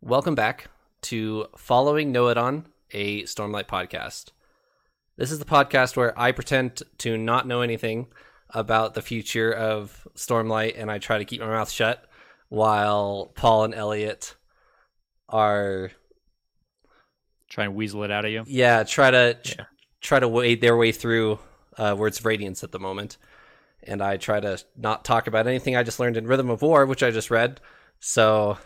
Welcome back to Following Nohadon, a Stormlight podcast. This is the podcast where I pretend to not know anything about the future of Stormlight and I try to keep my mouth shut while Paul and Elliot are Try and weasel it out of you. yeah, try to Yeah. try to wade their way through uh, Words of Radiance at the moment. And I try to not talk about anything I just learned in Rhythm of War, which I just read. So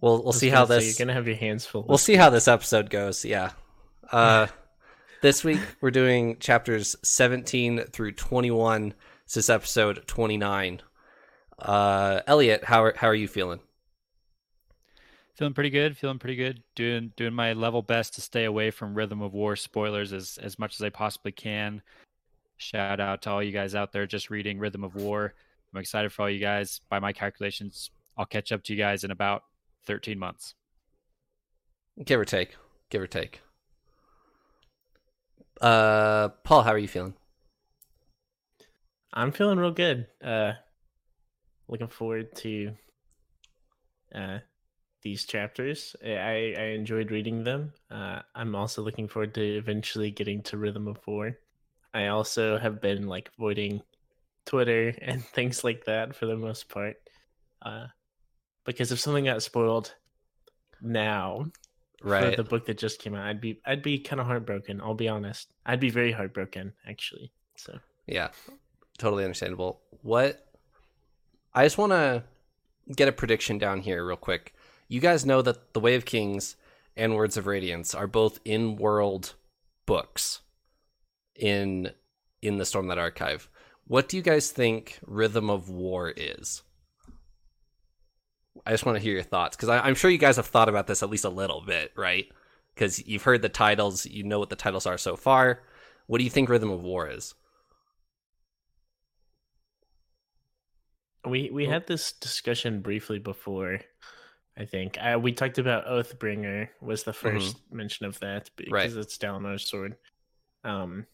we'll we'll see how gonna say, this You're gonna have your hands full. we'll see how this episode goes. Yeah. Uh, this week we're doing chapters 17 through 21. This is episode 29. Uh, Elliot, how are, how are you feeling? Feeling pretty good. Feeling pretty good. Doing doing my level best to stay away from Rhythm of War spoilers as as much as I possibly can. Shout out to all you guys out there just reading Rhythm of War. I'm excited for all you guys. By my calculations, I'll catch up to you guys in about 13 months. Give or take. Give or take. Uh, Paul, how are you feeling? I'm feeling real good. Uh, looking forward to uh these chapters. I I enjoyed reading them. Uh, I'm also looking forward to eventually getting to Rhythm of War. I also have been like avoiding Twitter and things like that for the most part. Uh, because if something got spoiled now Right. for the book that just came out, I'd be I'd be kind of heartbroken. I'll be honest. I'd be very heartbroken actually. So Yeah, totally understandable. What I just want to get a prediction down here real quick. You guys know that The Way of Kings and Words of Radiance are both in-world books in in the Stormlight Archive. What do you guys think Rhythm of War is? I just want to hear your thoughts because I'm sure you guys have thought about this at least a little bit, right? Because you've heard the titles, you know what the titles are so far. What do you think Rhythm of War is? We we had this discussion briefly before. I think uh, we talked about Oathbringer was the 1st mention of that because Mm-hmm. Right. it's Dalinar's sword. Um,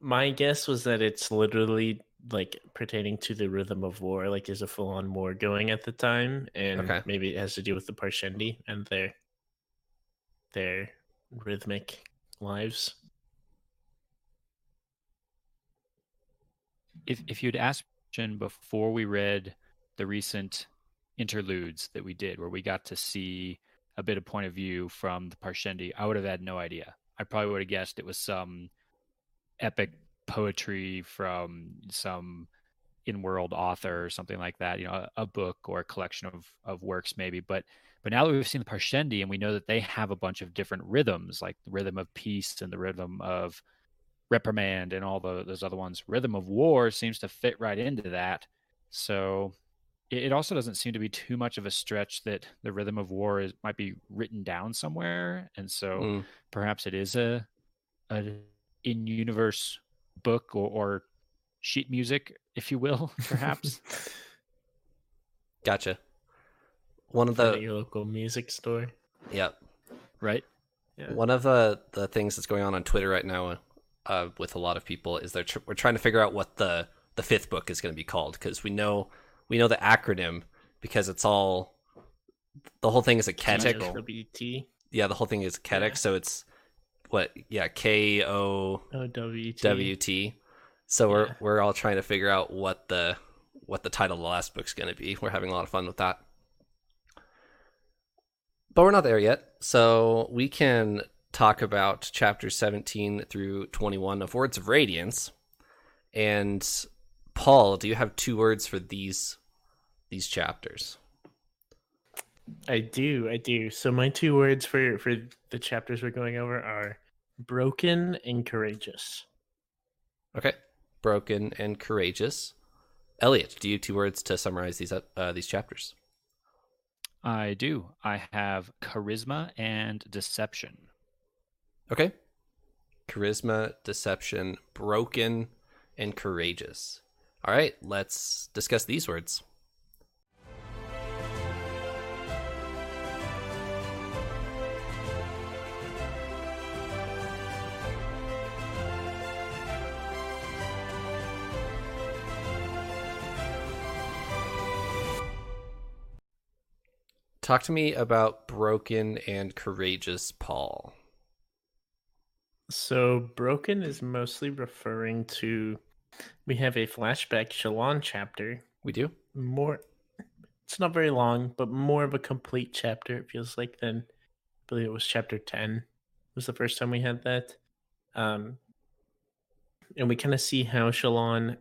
my guess was that it's literally like pertaining to the rhythm of war, like there's a full on war going at the time, and Okay. maybe it has to do with the Parshendi and their their rhythmic lives. If if you'd asked Jen before we read the recent interludes that we did, where we got to see a bit of point of view from the Parshendi, I would have had no idea. I probably would have guessed it was some epic poetry from some in-world author or something like that. You know, a, a book or a collection of of works maybe. But but now that we've seen the Parshendi and we know that they have a bunch of different rhythms, like the rhythm of peace and the rhythm of reprimand and all the, those other ones. Rhythm of War seems to fit right into that. So it, it also doesn't seem to be too much of a stretch that the Rhythm of War is might be written down somewhere, and so Mm. perhaps it is a, a in universe book or, or sheet music, if you will, perhaps. Gotcha. One of the your local music store. Yep. right? Yeah. one of the the things that's going on on Twitter right now uh, with a lot of people is they're tr- we're trying to figure out what the the fifth book is going to be called because we know we know the acronym because it's all the whole thing is a ketic. WT. Yeah, the whole thing is ketic, Yeah. so it's what yeah K O WT. W T. So we're we're all trying to figure out what the what the title of the last book's going to be. We're having a lot of fun with that. But we're not there yet. So we can talk about chapters 17 through 21 of Words of Radiance. And Paul, do you have two words for these these chapters? I do, I do. So my two words for for the chapters we're going over are broken and courageous. Okay. Broken and courageous. Elliot, do you have two words to summarize these uh, these chapters? I do. I have charisma and deception. Okay. Charisma, deception, broken, and courageous. All right, let's discuss these words. Talk to me about broken and courageous Paul. So broken is mostly referring to we have a flashback Shallan chapter. We do? More it's not very long, but more of a complete chapter, it feels like than I believe it was chapter ten was the first time we had that. Um and we kind of see how Shallan,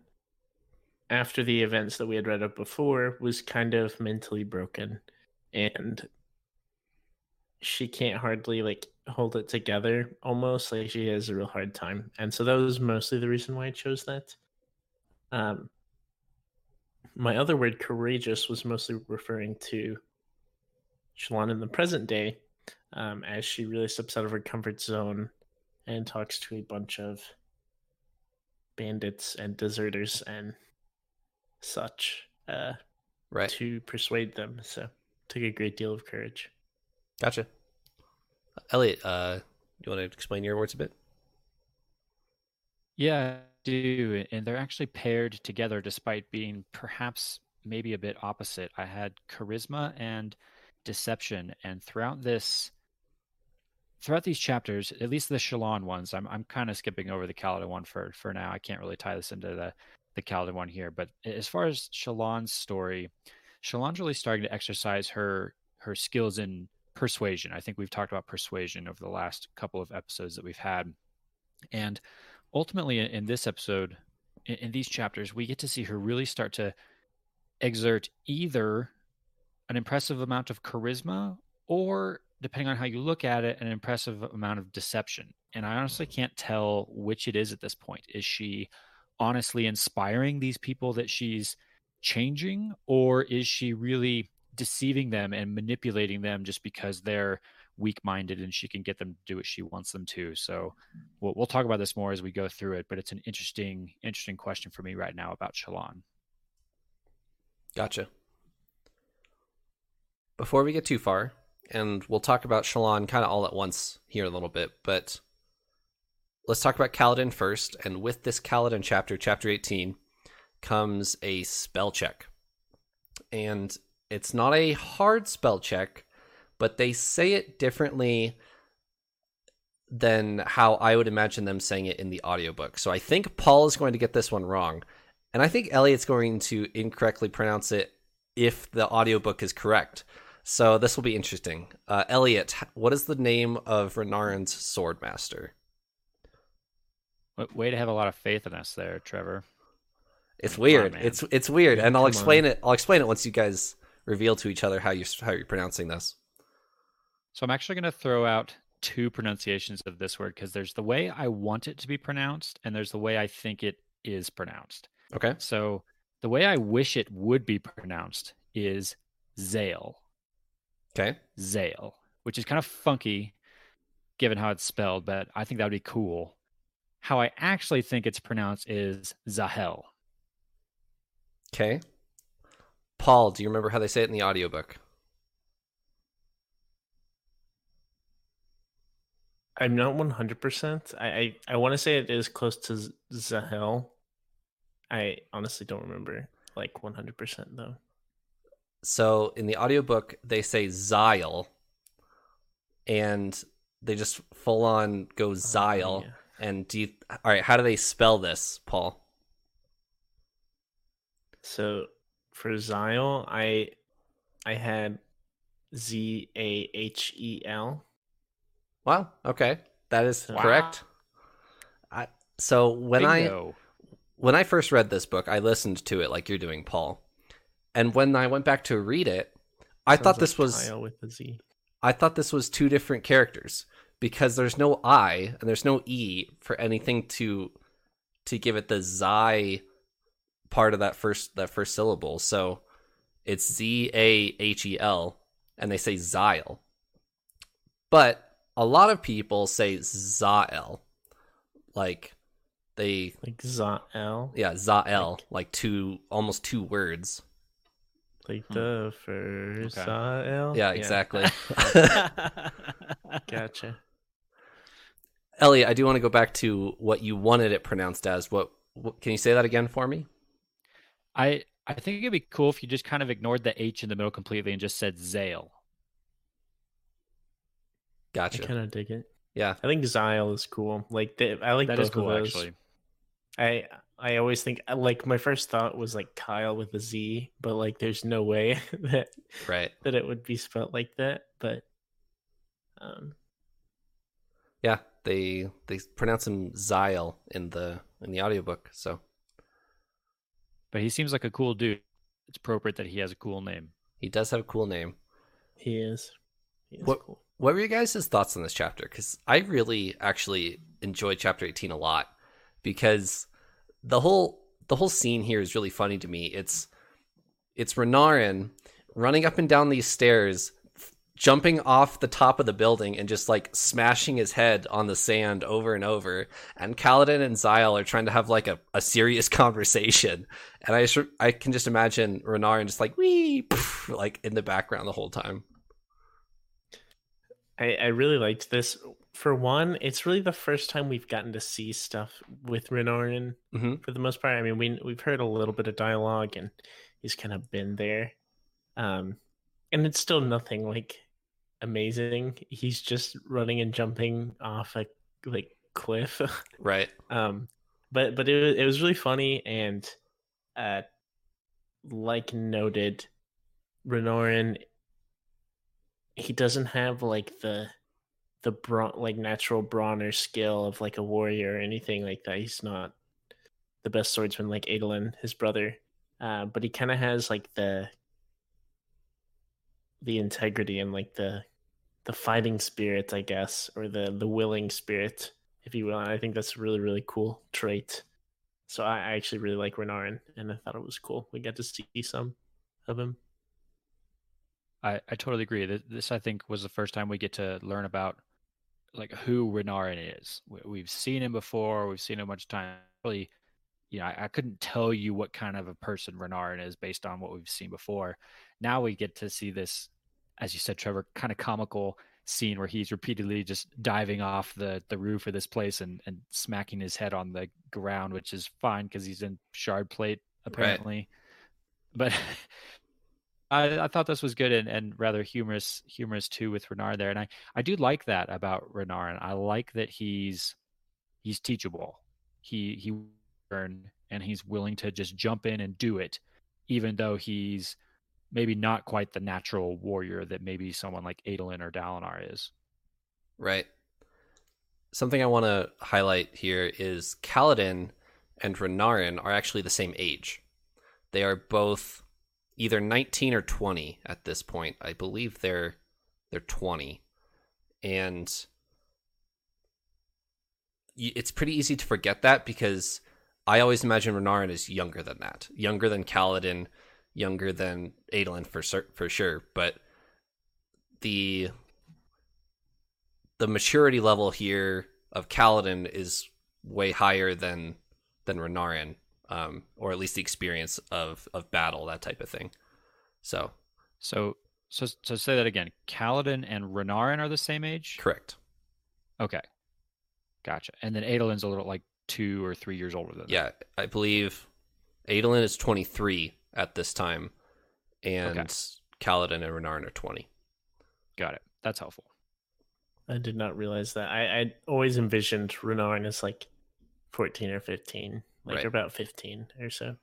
after the events that we had read up before was kind of mentally broken and she can't hardly like hold it together almost like she has a real hard time. And so that was mostly the reason why i chose that. Um my other word courageous was mostly referring to Shallan in the present day um, as she really steps out of her comfort zone and talks to a bunch of bandits and deserters and such uh, Right. to persuade them so took a great deal of courage Gotcha. Elliot, uh, you want to explain your words a bit? Yeah, I do. And they're actually paired together despite being perhaps maybe a bit opposite. I had charisma and deception. And throughout this throughout these chapters, at least the Shallan ones, I'm I'm kind of skipping over the Kaladin one for for now. I can't really tie this into the the Kaladin one here. But as far as Shallan's story, Shallan's really starting to exercise her her skills in persuasion. I think we've talked about persuasion over the last couple of episodes that we've had. And ultimately in, in this episode, in, in these chapters, we get to see her really start to exert either an impressive amount of charisma or depending on how you look at it an impressive amount of deception and i honestly can't tell which it is at this point is she honestly inspiring these people that she's changing or is she really deceiving them and manipulating them just because they're weak minded and she can get them to do what she wants them to so we'll, we'll talk about this more as we go through it but it's an interesting interesting question for me right now about Shallan. Gotcha. Before we get too far, and we'll talk about Shallan kind of all at once here a little bit, but let's talk about Kaladin first. And with this Kaladin chapter, chapter 18, comes a spell check. And it's not a hard spell check, but they say it differently than how I would imagine them saying it in the audiobook. So I think Paul is going to get this one wrong. And I think Elliot's going to incorrectly pronounce it if the audiobook is correct. So this will be interesting. Uh, Elliot, what is the name of Renarin's swordmaster? Wa- Way to have a lot of faith in us there, Trevor. It's Come on, weird. it's it's weird, and I'll come explain on. it. I'll explain it once you guys reveal to each other how you how you're pronouncing this. So I'm actually going to throw out two pronunciations of this word because there's the way I want it to be pronounced and there's the way I think it is pronounced. Okay. So the way I wish it would be pronounced is Zale. Okay. Zale, which is kind of funky given how it's spelled, but I think that would be cool. How I actually think it's pronounced is Zahel. Okay. Paul, do you remember how they say it in the audiobook? I'm not 100%. I I, I want to say it is close to Z- Zahel. I honestly don't remember like 100% though. So in the audiobook, they say Zyle, and they just full on go oh, Zyle. yeah. And do you? All right, how do they spell this, Paul? So for Zyle, I I had Z A H E L. Wow. Okay, that is Wow. correct. I, so when I when I first read this book, I listened to it like you're doing, Paul. And when I went back to read it, I thought this like was Kyle with a Z. I thought this was two different characters because there's no I and there's no E for anything to to give it the Xi part of that first that first syllable. So it's Z A H E L and they say Zyle. But a lot of people say Zael. Like they Like Zael. yeah, Zael, like two almost two words. Like Hmm. the first Okay. Zael. Yeah, exactly. Gotcha. Elliot, I do want to go back to what you wanted it pronounced as. What, what can you say that again for me? I I think it'd be cool if you just kind of ignored the H in the middle completely and just said Zale. Gotcha. I kind of dig it. Yeah. I think Zyle is cool. Like they, I like That both is cool, of those. actually. I I always think like my first thought was like Kyle with a Z, but like there's no way that Right. that it would be spelled like that. But um, Yeah. They they pronounce him Zyle in the in the audiobook. So But he seems like a cool dude. It's appropriate that he has a cool name. he does have a cool name. he is. He is What- cool. What were your guys' thoughts on this chapter? Because I really actually enjoyed chapter 18 a lot because the whole the whole scene here is really funny to me. It's it's Renarin running up and down these stairs, jumping off the top of the building and just like smashing his head on the sand over and over. And Kaladin and Zyle are trying to have like a, a serious conversation. And I just, I can just imagine Renarin just like wee poof, like in the background the whole time. I, I really liked this. For one, it's really the first time we've gotten to see stuff with Renarin Mhm. for the most part. I mean, we we've heard a little bit of dialogue and he's kind of been there. Um and it's still nothing like amazing. He's just running and jumping off a like cliff. Right. um but but it was, it was really funny and uh like noted Renarin he doesn't have like the the brawn like natural brawn or skill of like a warrior or anything like that he's not the best swordsman like Adolin his brother uh but he kind of has like the the integrity and like the the fighting spirit I guess or the the willing spirit if you will and I think that's a really really cool trait so I, I actually really like Renarin and I thought it was cool we got to see some of him I, I totally agree. This, this, I think, was the first time we get to learn about like who Renarin is. We, we've seen him before. We've seen him a bunch of times. Really, you know, I, I couldn't tell you what kind of a person Renarin is based on what we've seen before. Now we get to see this, as you said, Trevor, kind of comical scene where he's repeatedly just diving off the the roof of this place and and smacking his head on the ground, which is fine because he's in shard plate apparently. But I, I thought this was good and, and rather humorous humorous too with Renard there. And I, I do like that about Renard. And I like that he's he's teachable. He he learn and he's willing to just jump in and do it, even though he's maybe not quite the natural warrior that maybe someone like Adolin or Dalinar is. Right. Something I want to highlight here is Kaladin and Renarin are actually the same age. They are both either 19 or 20 at this point. I believe they're they're 20. And it's pretty easy to forget that because I always imagine Renarin is younger than that. Younger than Kaladin, younger than Adolin for for sure, but the the maturity level here of Kaladin is way higher than than Renarin, um, or at least the experience of of battle, that type of thing. So So so so say that again. Kaladin and Renarin are the same age? correct. Okay. Gotcha. And then Adolin's a little like two or three years older than that. Yeah, I believe Adolin is twenty three at this time, and Okay. Kaladin and Renarin are twenty. Got it. That's helpful. I did not realize that. I I always envisioned Renarin as like fourteen or fifteen, like Right. about fifteen or so.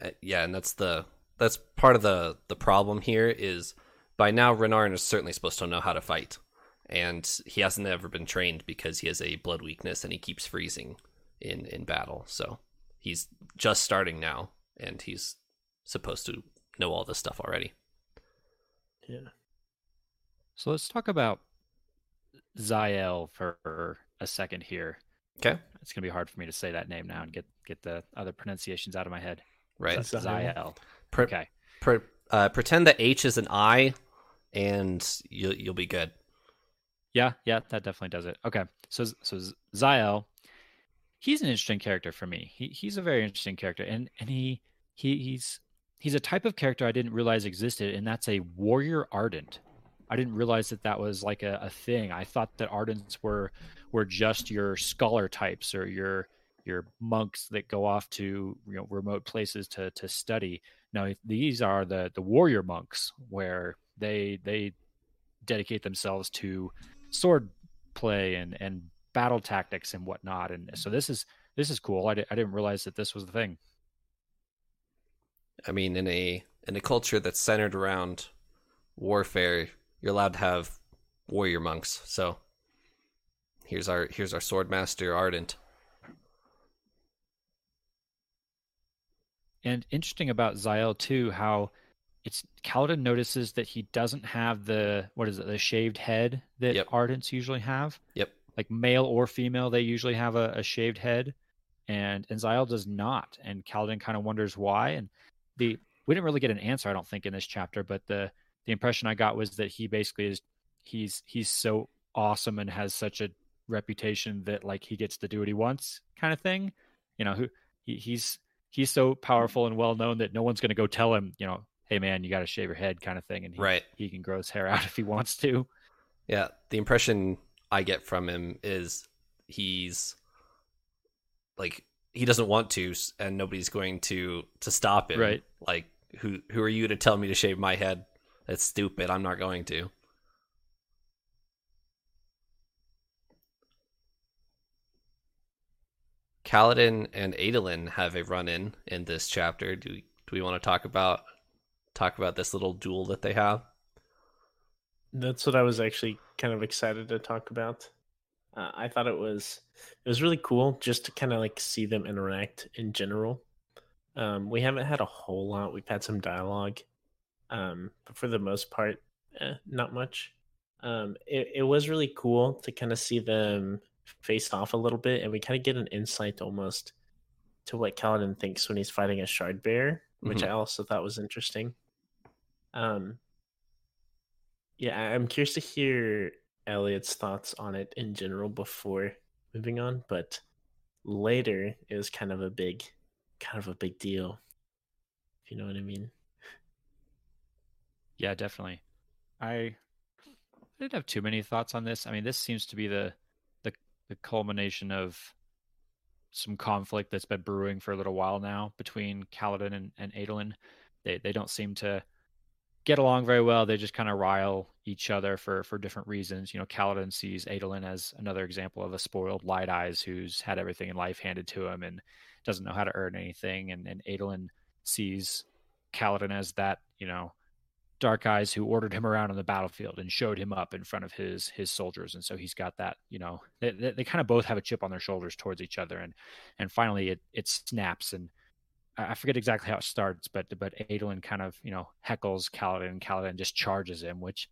Uh, yeah, and that's the that's part of the the problem here is by now Renarin is certainly supposed to know how to fight, and he hasn't ever been trained because he has a blood weakness and he keeps freezing in in battle. So he's just starting now, and he's supposed to know all this stuff already. Yeah. So let's talk about Zael for a second here. Okay, It's gonna be hard for me to say that name now and get get the other pronunciations out of my head. right. Zael. Zael. Pre- Okay. pre- uh, pretend that H is an I, and you'll you'll be good. Yeah, yeah, that definitely does it. Okay, so so Zael, he's an interesting character for me. He he's a very interesting character, and and he he he's he's a type of character I didn't realize existed, and that's a warrior ardent. I didn't realize that that was like a, a thing. I thought that ardents were were just your scholar types or your your monks that go off to you know remote places to to study. Now these are the the warrior monks where they they dedicate themselves to sword play and and battle tactics and whatnot. And so this is this is cool. I, di- I didn't realize that this was the thing. I mean, in a in a culture that's centered around warfare, you're allowed to have warrior monks. So here's our here's our sword master Ardent. And interesting about Zael too, how it's Kaladin notices that he doesn't have the what is it, the shaved head that Yep. Ardents usually have. Yep. Like male or female, they usually have a, a shaved head, and and Zael does not. And Kaladin kind of wonders why. And the we didn't really get an answer, I don't think, in this chapter, but the the impression I got was that he basically is he's he's so awesome and has such a reputation that like he gets to do what he wants, kind of thing. You know, who he, he's he's so powerful and well known that no one's going to go tell him, you know, hey man, you got to shave your head, kind of thing, and he, Right. he can grow his hair out if he wants to. Yeah, the impression I get from him is he's like he doesn't want to, and nobody's going to to stop him. Right. Like who who are you to tell me to shave my head? That's stupid. I'm not going to. Kaladin and Adolin have a run in in this chapter. Do we, do we want to talk about talk about this little duel that they have? That's what I was actually kind of excited to talk about. Uh, I thought it was it was really cool just to kind of like see them interact in general. Um, we haven't had a whole lot. We've had some dialogue, um, but for the most part, eh, not much. Um, it, it was really cool to kind of see them face off a little bit, and we kind of get an insight almost to what Kaladin thinks when he's fighting a shard bear, which Mhm. I also thought was interesting. Um, yeah, I'm curious to hear Elliot's thoughts on it in general before moving on, but later it was kind of a big, kind of a big deal. If you know what I mean. Yeah, definitely. I I didn't have too many thoughts on this. I mean, this seems to be the the the culmination of some conflict that's been brewing for a little while now between Kaladin and, and Adolin. They they don't seem to get along very well. They just kind of rile each other for for different reasons. You know, Kaladin sees Adolin as another example of a spoiled light eyes who's had everything in life handed to him and doesn't know how to earn anything. And and Adolin sees Kaladin as that, you know, dark eyes who ordered him around on the battlefield and showed him up in front of his his soldiers and so he's got that you know they, they, they kind of both have a chip on their shoulders towards each other and and finally it it snaps and I forget exactly how it starts, but but Adolin kind of you know heckles Kaladin, and Kaladin just charges him. Which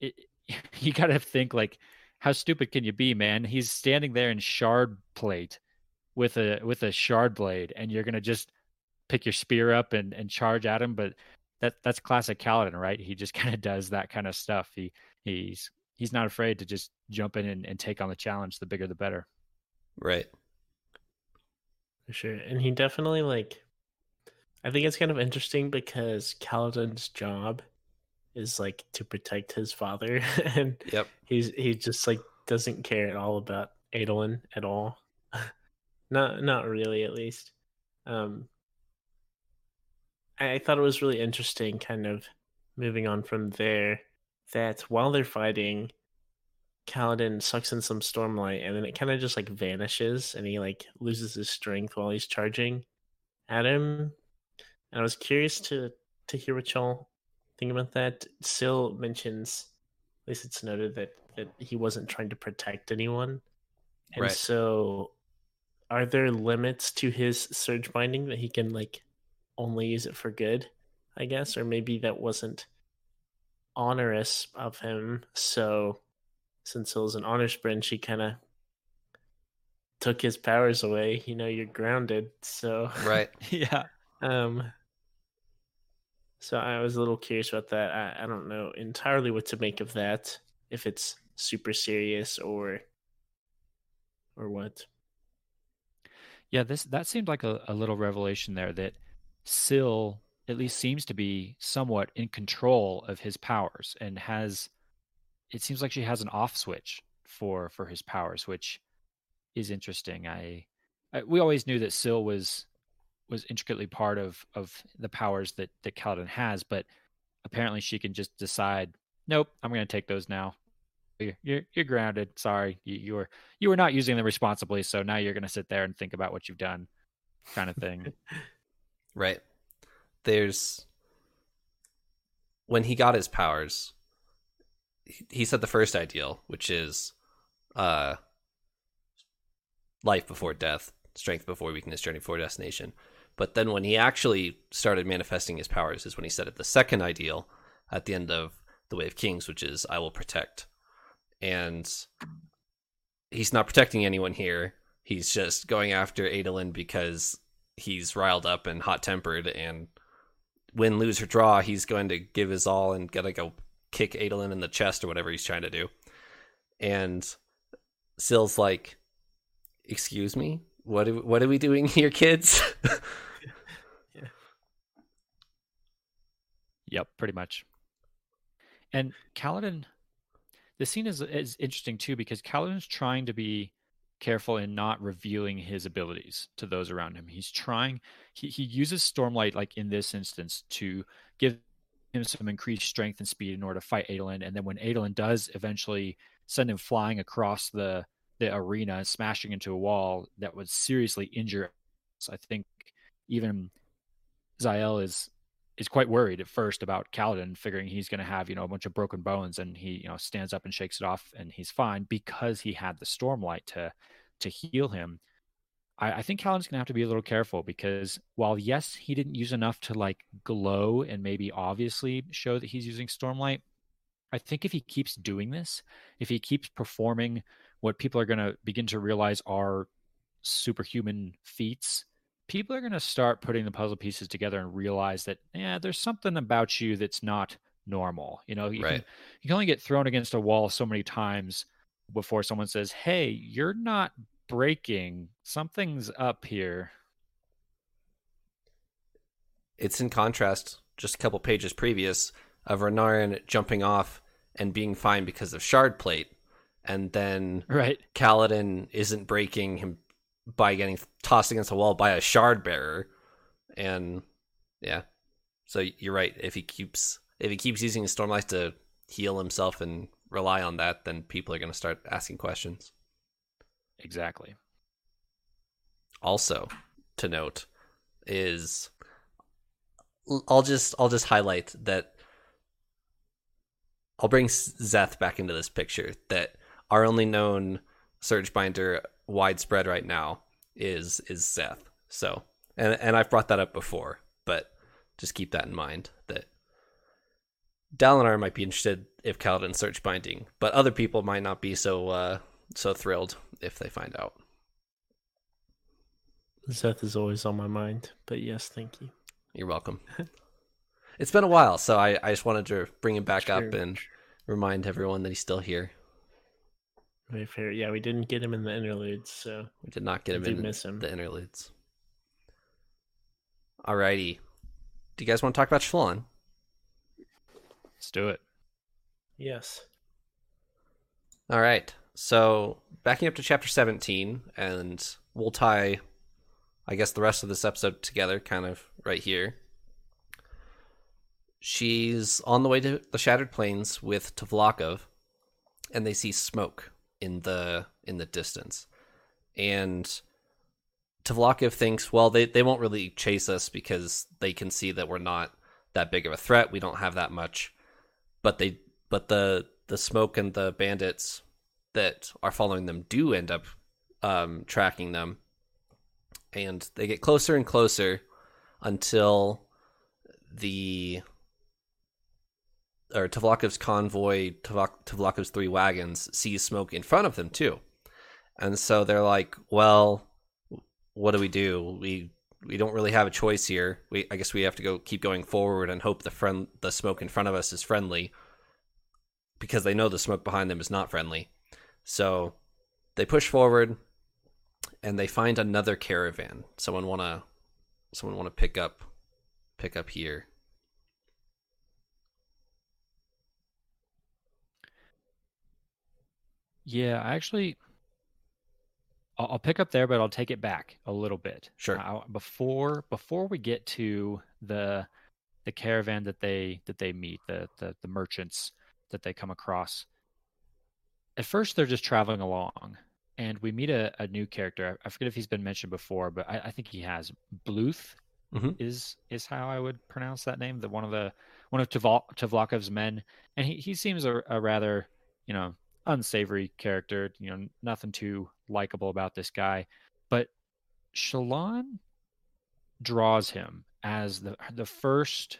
it, you got to think like, how stupid can you be, man? He's standing there in shard plate with a with a shard blade, and you're gonna just pick your spear up and and charge at him. But that that's classic Kaladin, right? He just kind of does that kind of stuff. He he's he's not afraid to just jump in and, and take on the challenge. The bigger, the better. Right. For sure. And he definitely like I think it's kind of interesting because Kaladin's job is like to protect his father and Yep. he's he just like doesn't care at all about Adolin at all. not not really at least. Um I, I thought it was really interesting kind of moving on from there that while they're fighting Kaladin sucks in some stormlight and then it kind of just like vanishes and he like loses his strength while he's charging at him. And I was curious to to hear what y'all think about that. Syl mentions, at least it's noted that that he wasn't trying to protect anyone, and Right. so are there limits to his surge binding that he can like only use it for good? I guess, or maybe that wasn't onerous of him. So since it was an honorspren, she kind of took his powers away. You know, you're grounded. So Right. yeah. um, so I was a little curious about that. I, I don't know entirely what to make of that. If it's super serious or or what. Yeah, this that seemed like a, a little revelation there that Syl at least seems to be somewhat in control of his powers and has it seems like she has an off switch for for his powers, which is interesting. I, I we always knew that Syl was was intricately part of of the powers that that Kaladin has, but apparently she can just decide, nope, I'm going to take those now. you're you're, you're grounded. Sorry, you, you were you were not using them responsibly, so now you're going to sit there and think about what you've done, kind of thing. Right. There's when he got his powers, he- said the first ideal, which is uh life before death, strength before weakness, journey before destination. But then when he actually started manifesting his powers is when he said it the second ideal at the end of the Way of Kings, which is I will protect. And he's not protecting anyone here. He's just going after Adolin because he's riled up and hot tempered and win, lose or draw, he's going to give his all and gonna go kick Adolin in the chest or whatever he's trying to do. And Syl's like, "Excuse me, what are, what are we doing here, kids?" Yeah. Yep, pretty much. And Kaladin, the scene is is interesting too because Kaladin's trying to be careful in not revealing his abilities to those around him. He's trying. He he uses Stormlight like in this instance to give him some increased strength and speed in order to fight Adolin. And then when Adolin does eventually send him flying across the the arena, smashing into a wall that would seriously injure. us, I think even Zael is is quite worried at first about Kaladin, figuring he's going to have you know a bunch of broken bones, and he you know stands up and shakes it off, and he's fine because he had the Stormlight to to heal him. I, I think going to have to be a little careful because while yes, he didn't use enough to like glow and maybe obviously show that he's using Stormlight. I think if he keeps doing this, if he keeps performing what people are going to begin to realize are superhuman feats, people are going to start putting the puzzle pieces together and realize that yeah there's something about you that's not normal you know you, can, you can only get thrown against a wall so many times before someone says hey you're not breaking something's up here it's in contrast, just a couple pages previous, of Renarin jumping off and being fine because of shard plate, and then right Kaladin isn't breaking him by getting tossed against a wall by a shard bearer, and yeah, so you're right. If he keeps if he keeps using his stormlight to heal himself and rely on that, then people are going to start asking questions. Exactly also to note is I'll just I'll just highlight that I'll bring Szeth back into this picture that our only known surge binder widespread right now is is Szeth. So and and I've brought that up before, but just keep that in mind that Dalinar might be interested if Kaladin surge binding, but other people might not be so uh so thrilled if they find out. Szeth is always on my mind, but yes, thank you. You're welcome. it's been a while, so I, I just wanted to bring him back up and remind everyone that he's still here. Very fair. Yeah, we didn't get him in the interludes, so We did not get I him do in miss him. the interludes. Alrighty. Do you guys want to talk about Shallan? let's do it yes. All right. So backing up to chapter 17, and we'll tie, I guess, the rest of this episode together, kind of right here. She's on the way to the Shattered Plains with Tvlakv, and they see smoke in the in the distance, and Tvlakv thinks, well, they they won't really chase us because they can see that we're not that big of a threat. We don't have that much, but they but the the smoke and the bandits that are following them do end up um, tracking them, and they get closer and closer until the or Tvlakv's convoy, Tvlak- three wagons, sees smoke in front of them too, and so they're like, "Well, what do we do? We we don't really have a choice here. We I guess we have to go keep going forward and hope the friend the smoke in front of us is friendly." Because they know the smoke behind them is not friendly. So they push forward and they find another caravan. Someone wanna someone wanna pick up pick up here. Yeah, I actually, I'll, I'll pick up there, but I'll take it back a little bit. Sure. Uh, before before we get to the the caravan that they that they meet, the the, the merchants that they come across, at first they're just traveling along, and we meet a, a new character. I forget if he's been mentioned before, but I, I think he has. Bluth Mhm. is is how I would pronounce that name. The one of the one of Tavol- Tavlakov's men, and he he seems a, a rather you know unsavory character. You know, nothing too likable about this guy, but Shallan draws him as the the first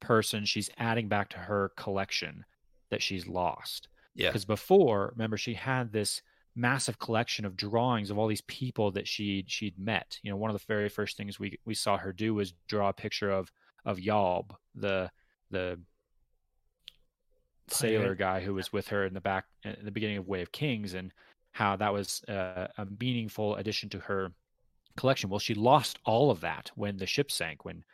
person she's adding back to her collection that she's lost. Yeah. Because before, remember, she had this massive collection of drawings of all these people that she she'd met. You know, one of the very first things we we saw her do was draw a picture of of Yalb, the the sailor guy who was with her in the back in the beginning of Way of Kings, and how that was uh, a meaningful addition to her collection. Well, she lost all of that when the ship sank, when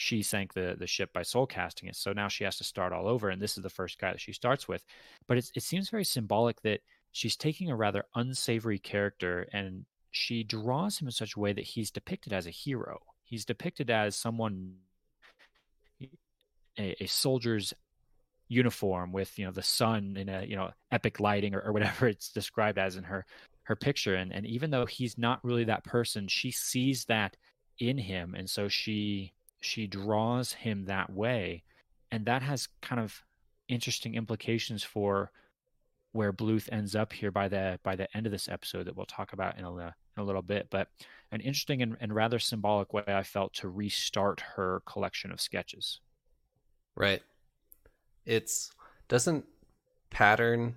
she sank the the ship by soul casting it. So now she has to start all over, and this is the first guy that she starts with. But it seems very symbolic that she's taking a rather unsavory character and she draws him in such a way that he's depicted as a hero. He's depicted as someone, a, a soldier's uniform with you know the sun in a you know epic lighting or, or whatever it's described as in her her picture and and even though he's not really that person she sees that in him and so she she draws him that way and that has kind of interesting implications for where Bluth ends up here by the by the end of this episode that we'll talk about in a, in a little bit but an interesting and, and rather symbolic way I felt to restart her collection of sketches Right. It's doesn't pattern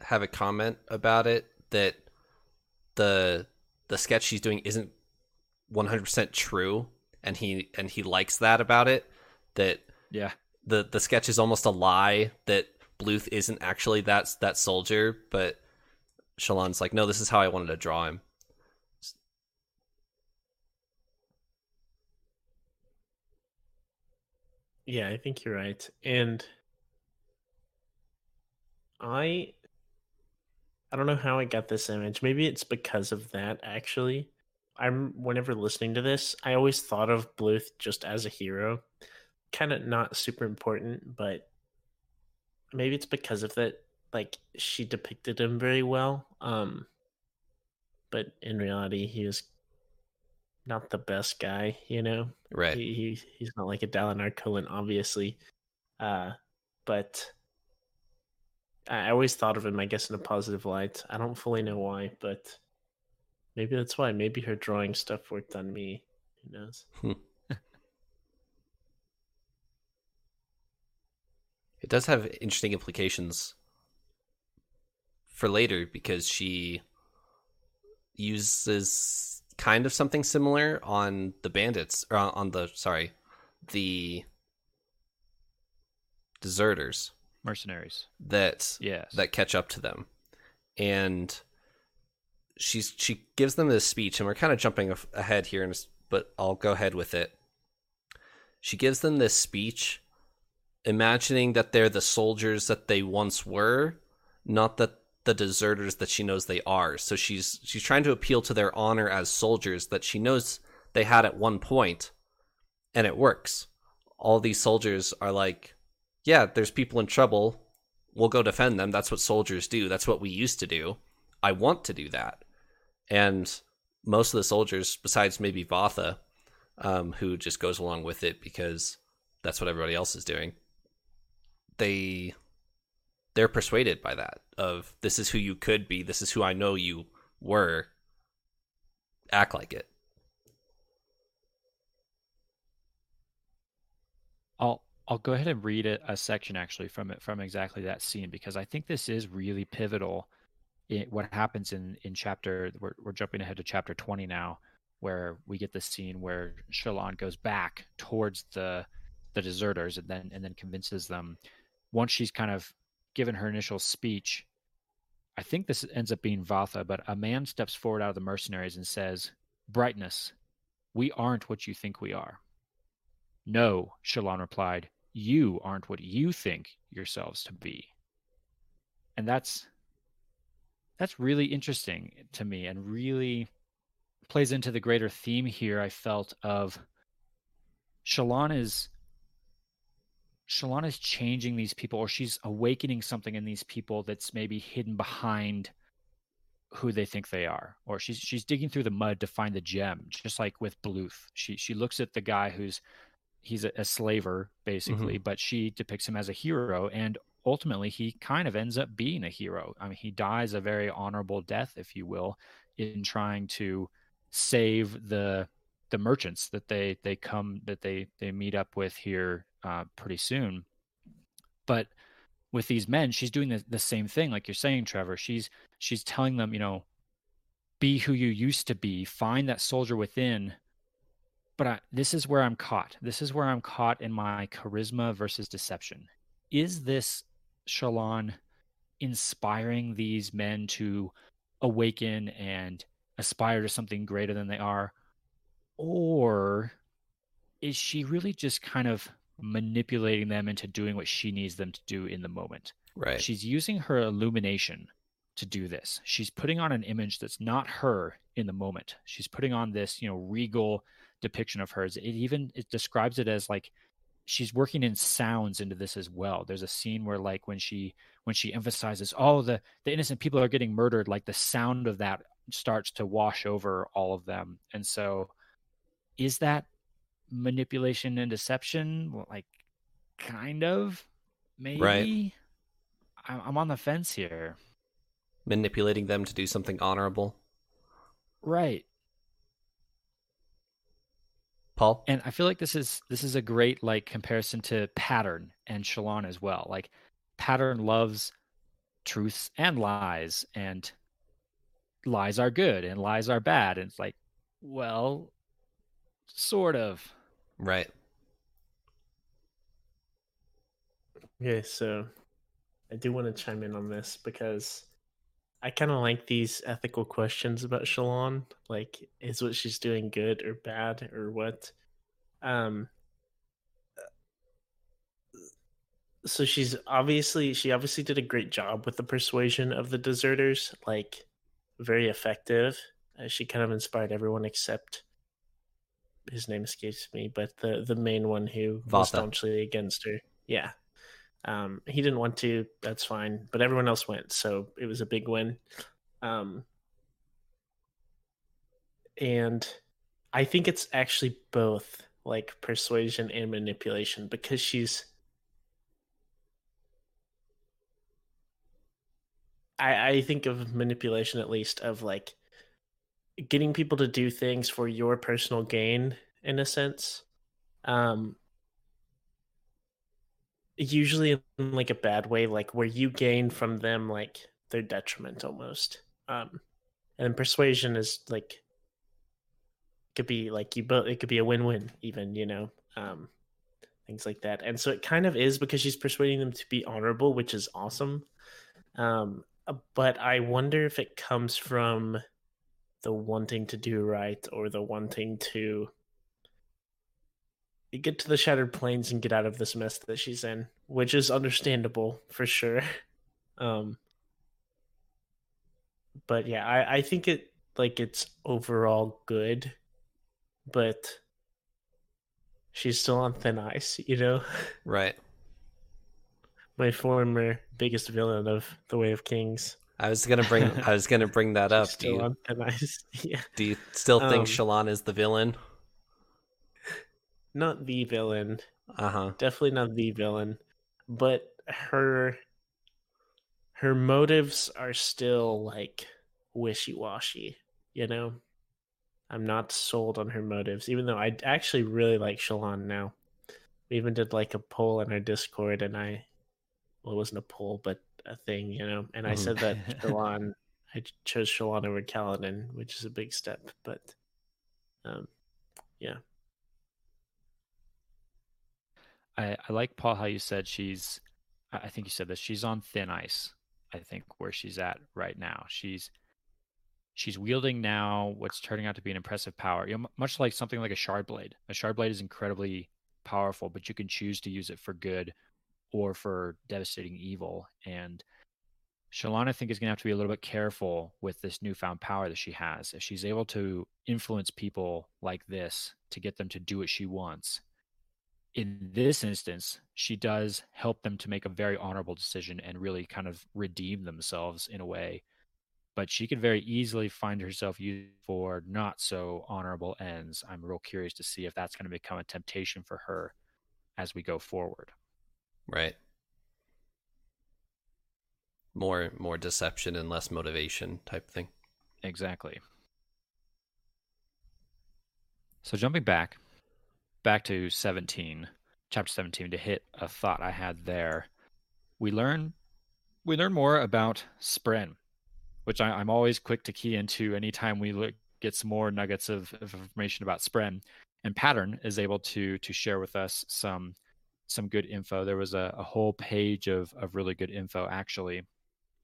have a comment about it that the the sketch she's doing isn't 100% true and he and he likes that about it that yeah the the sketch is almost a lie that Bluth isn't actually that that soldier but Shallan's like no this is how I wanted to draw him Yeah, I think you're right. And I I don't know how I got this image. Maybe it's because of that actually. I'm whenever listening to this, I always thought of Bluth just as a hero. Kind of not super important, but maybe it's because of that like she depicted him very well. Um but in reality, he was not the best guy, you know right he, he he's not like a Dalinar Kholin, obviously. Uh, but I I always thought of him, I guess, in a positive light. I don't fully know why, but maybe that's why. Maybe her drawing stuff worked on me. Who knows? Hmm. It does have interesting implications for later because she uses kind of something similar on the bandits or on on the sorry, the deserters mercenaries that yes that catch up to them. And she's she gives them this speech and we're kind of jumping ahead here and but I'll go ahead with it. She gives them this speech imagining that they're the soldiers that they once were, not that the deserters that she knows they are. So she's she's trying to appeal to their honor as soldiers that she knows they had at one point, and it works. All these soldiers are like, yeah, there's people in trouble. We'll go defend them. That's what soldiers do. That's what we used to do. I want to do that. And most of the soldiers, besides maybe Vatha, um, who just goes along with it because that's what everybody else is doing, they they're persuaded by that of this is who you could be this is who i know you were act like it I'll I'll go ahead and read a, a section actually from it from exactly that scene because I think this is really pivotal. In what happens in in chapter we're we're jumping ahead to chapter twenty now, where we get the scene where Shallan goes back towards the the deserters and then and then convinces them. Once she's kind of given her initial speech, I think this ends up being Vatha, but a man steps forward out of the mercenaries and says, "Brightness, we aren't what you think we are." No, Shallan replied, you aren't what you think yourselves to be. And that's that's really interesting to me and really plays into the greater theme here I felt of Shallan is Shallan is changing these people, or she's awakening something in these people that's maybe hidden behind who they think they are, or she's she's digging through the mud to find the gem, just like with Bluth. She she looks at the guy who's he's a, a slaver basically, mm-hmm. but she depicts him as a hero, and ultimately he kind of ends up being a hero. I mean, he dies a very honorable death, if you will, in trying to save the the merchants that they they come that they they meet up with here uh, pretty soon. But with these men, she's doing the, the same thing, like you're saying, Trevor. She's she's telling them, you know, be who you used to be, find that soldier within. But I, this is where I'm caught. This is where I'm caught in my charisma versus deception. Is this Shallan inspiring these men to awaken and aspire to something greater than they are? Or is she really just kind of manipulating them into doing what she needs them to do in the moment? Right. She's using her illumination to do this. She's putting on an image that's not her in the moment. She's putting on this, you know, regal depiction of hers. It even it describes it as like she's working in sounds into this as well. There's a scene where like when she when she emphasizes, oh, the the innocent people are getting murdered, like the sound of that starts to wash over all of them. And so is that manipulation and deception? Well, like kind of maybe right. I'm on the fence here. Manipulating them to do something honorable. Right. Paul? And I feel like this is this is a great like comparison to Pattern and Shallan as well. Like Pattern loves truths and lies and lies are good and lies are bad and it's like well sort of right okay so i do want to chime in on this because i kind of like these ethical questions about Shallan. like is what she's doing good or bad or what um so she's obviously she obviously did a great job with the persuasion of the deserters like very effective. Uh, she kind of inspired everyone except his name escapes me, but the the main one who Vathah. was staunchly against her. Yeah. Um, he didn't want to, that's fine, but everyone else went, so it was a big win. Um, and I think it's actually both like persuasion and manipulation because she's I, I think of manipulation at least of like getting people to do things for your personal gain in a sense. Um usually in like a bad way, like where you gain from them like their detriment almost. Um and persuasion is like could be like you both it could be a win-win even, you know. Um things like that. And so it kind of is because she's persuading them to be honorable, which is awesome. Um uh, but I wonder if it comes from the wanting to do right or the wanting to get to the Shattered Plains and get out of this mess that she's in, which is understandable for sure. Um, but yeah, I, I think it like it's overall good, but she's still on thin ice, you know? Right my former biggest villain of The Way of Kings. I was gonna bring I was gonna bring that up. Do you, yeah. do you still think um, Shallan is the villain? Not the villain. Uh-huh. Definitely not the villain. But her her motives are still like wishy washy, you know? I'm not sold on her motives, even though I actually really like Shallan now. We even did like a poll in our Discord and I well, it wasn't a poll, but a thing, you know. And I said that mm-hmm. I chose Shallan over Kaladin, which is a big step, but um, yeah. I, I like Paul how you said she's I think you said this she's on thin ice. I think where she's at right now. She's she's wielding now what's turning out to be an impressive power. You know, much like something like a shard blade. A shard blade is incredibly powerful, but you can choose to use it for good or for devastating evil. And Shallan, I think, is going to have to be a little bit careful with this newfound power that she has. If she's able to influence people like this to get them to do what she wants, in this instance, she does help them to make a very honorable decision and really kind of redeem themselves in a way. But she could very easily find herself used for not so honorable ends. I'm real curious to see if that's going to become a temptation for her as we go forward. Right. More more deception and less motivation type thing. Exactly. So jumping back, back to 17, chapter 17 to hit a thought I had there. We learn we learn more about Spren, which I, am always quick to key into anytime we look get some more nuggets of, of information about Spren. And Pattern is able to to share with us some some good info. There was a, a whole page of of really good info actually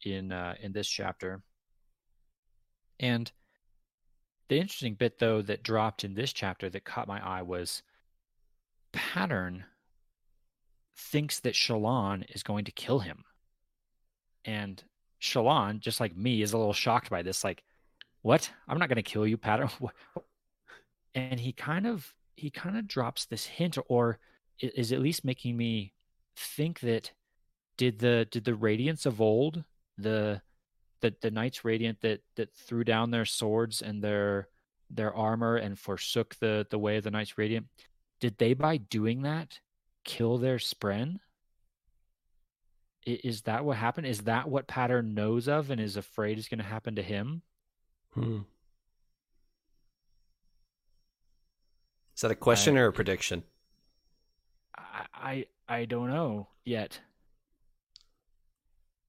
in uh, in this chapter. And the interesting bit, though, that dropped in this chapter that caught my eye was Pattern thinks that Shallan is going to kill him. And Shallan, just like me, is a little shocked by this. Like, what? I'm not going to kill you, Pattern. and he kind of he kind of drops this hint, or is at least making me think that did the did the radiance of old the the the knights radiant that that threw down their swords and their their armor and forsook the the way of the knights radiant did they by doing that kill their spren? Is that what happened? Is that what pattern knows of and is afraid is going to happen to him? Hmm. is that a question I, or a prediction? I, I i don't know yet.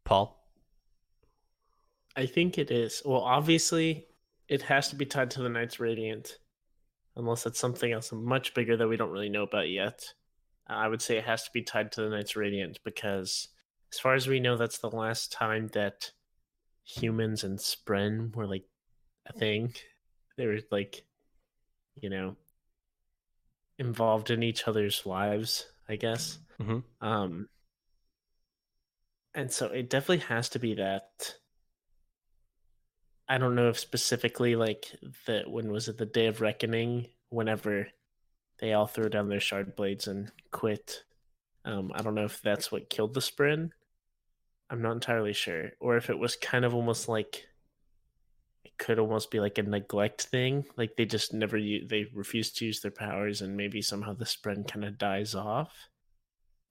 Paul? I think it is. Well, obviously, it has to be tied to the Knights Radiant, unless it's something else much bigger that we don't really know about yet. I would say it has to be tied to the Knights Radiant because, as far as we know, that's the last time that humans and Spren were like a thing. They were like, you know, involved in each other's lives, I guess. Mm-hmm. Um, and so it definitely has to be that I don't know if specifically like the when was it the day of reckoning whenever they all threw down their shard blades and quit. Um, I don't know if that's what killed the Spren. I'm not entirely sure, or if it was kind of almost like it could almost be like a neglect thing, like they just never they refuse to use their powers, and maybe somehow the Spren kind of dies off,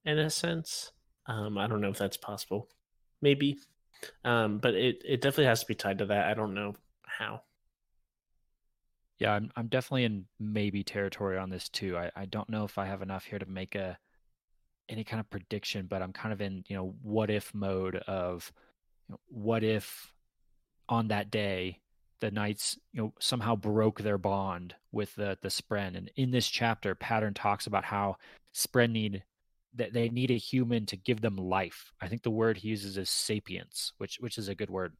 in a sense. Um, I don't know if that's possible. Maybe um, but it, it definitely has to be tied to that. I don't know how. Yeah, I'm I'm definitely in maybe territory on this too. I, I don't know if I have enough here to make a any kind of prediction, but I'm kind of in, you know, what if mode of you know, what if on that day the knights, you know, somehow broke their bond with the the Spren. And in this chapter, Pattern talks about how Spren need that they need a human to give them life. I think the word he uses is sapience, which which is a good word.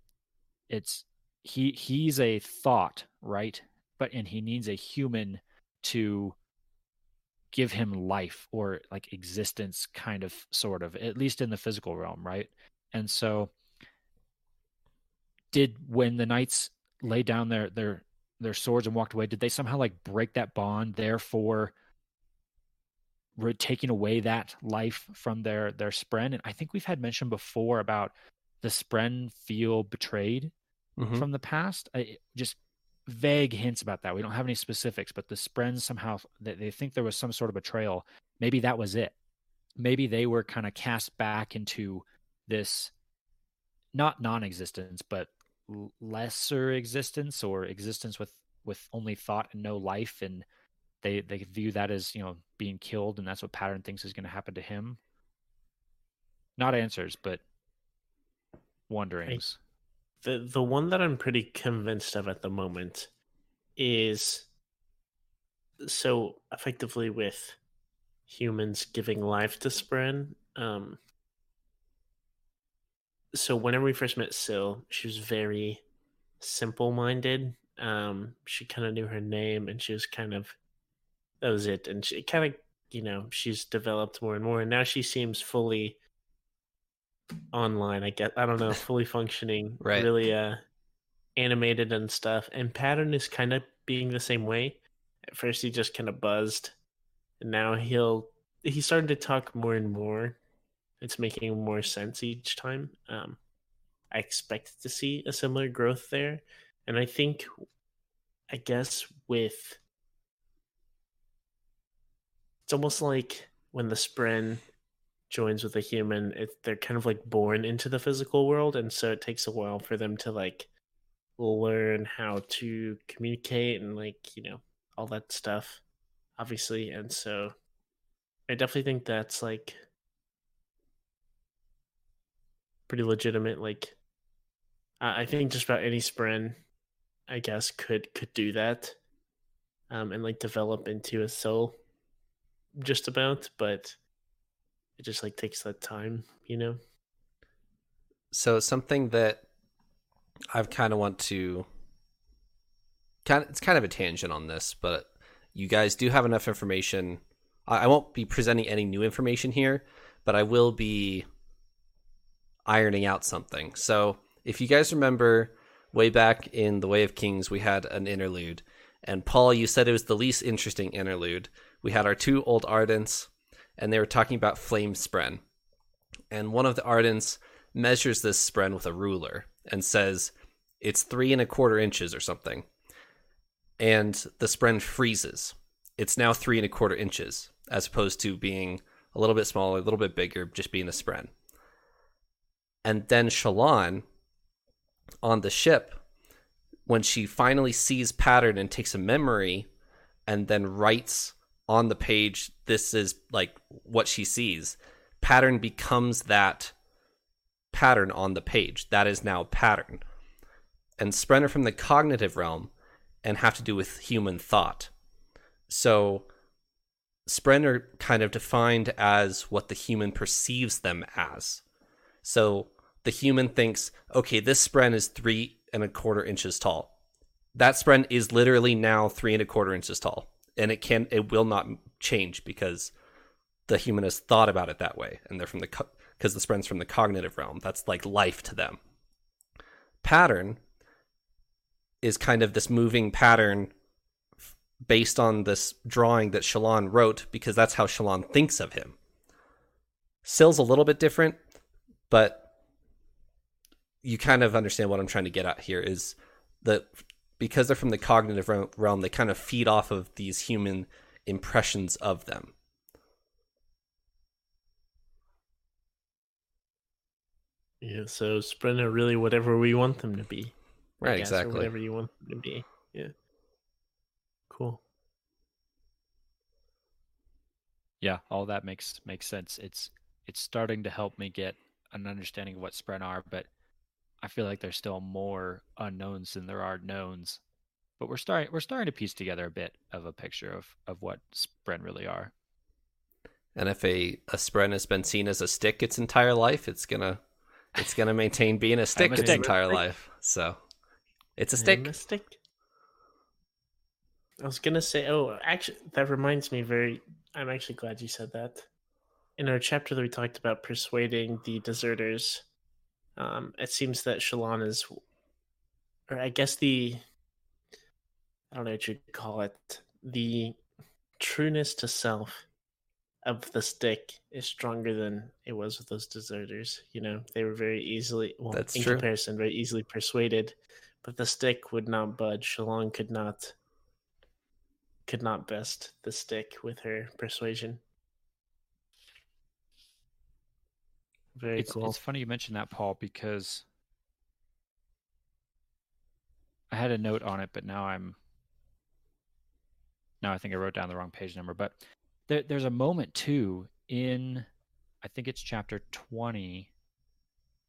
It's he he's a thought, right? But and he needs a human to give him life or like existence kind of sort of at least in the physical realm, right? And so did when the knights lay down their their their swords and walked away, did they somehow like break that bond therefore we're taking away that life from their their spren and i think we've had mentioned before about the spren feel betrayed mm-hmm. from the past. I, just vague hints about that. We don't have any specifics but the spren somehow they, they think there was some sort of betrayal. Maybe that was it. Maybe they were kind of cast back into this not non-existence but lesser existence or existence with with only thought and no life and they they view that as you know being killed, and that's what Pattern thinks is going to happen to him. Not answers, but wonderings. I, the the one that I'm pretty convinced of at the moment is so effectively with humans giving life to Spren. Um, so whenever we first met Syl, she was very simple minded. Um, she kind of knew her name and she was kind of that was it. And she kind of, you know, she's developed more and more, and now she seems fully online. I guess I don't know, fully functioning, right? Really, uh, animated and stuff. And Pattern is kind of being the same way. At first, he just kind of buzzed, and now he'll he started to talk more and more. It's making more sense each time. Um, I expect to see a similar growth there, and I think, I guess with it's almost like when the spren joins with a human, it, they're kind of like born into the physical world, and so it takes a while for them to like learn how to communicate and like you know all that stuff, obviously. And so, I definitely think that's like pretty legitimate. Like, I think just about any spren, I guess, could could do that, um, and like develop into a soul, just about, but it just like takes that time, you know. So something that I've kind of want to kind of, it's kind of a tangent on this, but you guys do have enough information. I, I won't be presenting any new information here, but I will be ironing out something. So if you guys remember way back in the Way of Kings, we had an interlude, and Paul, you said it was the least interesting interlude. We had our two old Ardents and they were talking about flame spren. And one of the Ardents measures this spren with a ruler and says it's three and a quarter inches or something. And the spren freezes. It's now three and a quarter inches, as opposed to being a little bit smaller, a little bit bigger, just being a spren. And then Shallan on the ship, when she finally sees pattern and takes a memory and then writes on the page this is like what she sees. Pattern becomes that pattern on the page. That is now pattern. And spren are from the cognitive realm and have to do with human thought. So spren are kind of defined as what the human perceives them as. So the human thinks okay this spren is three and a quarter inches tall. That spren is literally now three and a quarter inches tall and it can it will not change because the human has thought about it that way and they're from the because co- the spren's from the cognitive realm that's like life to them pattern is kind of this moving pattern based on this drawing that Shallan wrote because that's how Shallan thinks of him. Syl's a little bit different, but you kind of understand what I'm trying to get at here is that because they're from the cognitive realm, they kind of feed off of these human impressions of them. Yeah, so Spren are really whatever we want them to be. Right, guess, exactly. whatever you want them to be. Yeah. Cool. Yeah, all that makes makes sense. It's it's starting to help me get an understanding of what Spren are, but I feel like there's still more unknowns than there are knowns. But we're starting we're starting to piece together a bit of a picture of, of what Spren really are. And if a, a Spren has been seen as a stick its entire life, it's gonna it's gonna maintain being a stick its stick. entire life. So it's a stick. A stick. I was gonna say, oh, actually, that reminds me. Very, I'm actually glad you said that. In our chapter that we talked about persuading the deserters um, it seems that Shallan is, or I guess the, I don't know what you'd call it, the trueness to self of the stick is stronger than it was with those deserters. You know, they were very easily, well, That's in true. comparison, very easily persuaded, but the stick would not budge. Shallan could not, could not best the stick with her persuasion. Very it's, cool. It's funny you mentioned that, Paul, because I had a note on it, but now I'm now I think I wrote down the wrong page number. But there, there's a moment too in I think it's chapter 20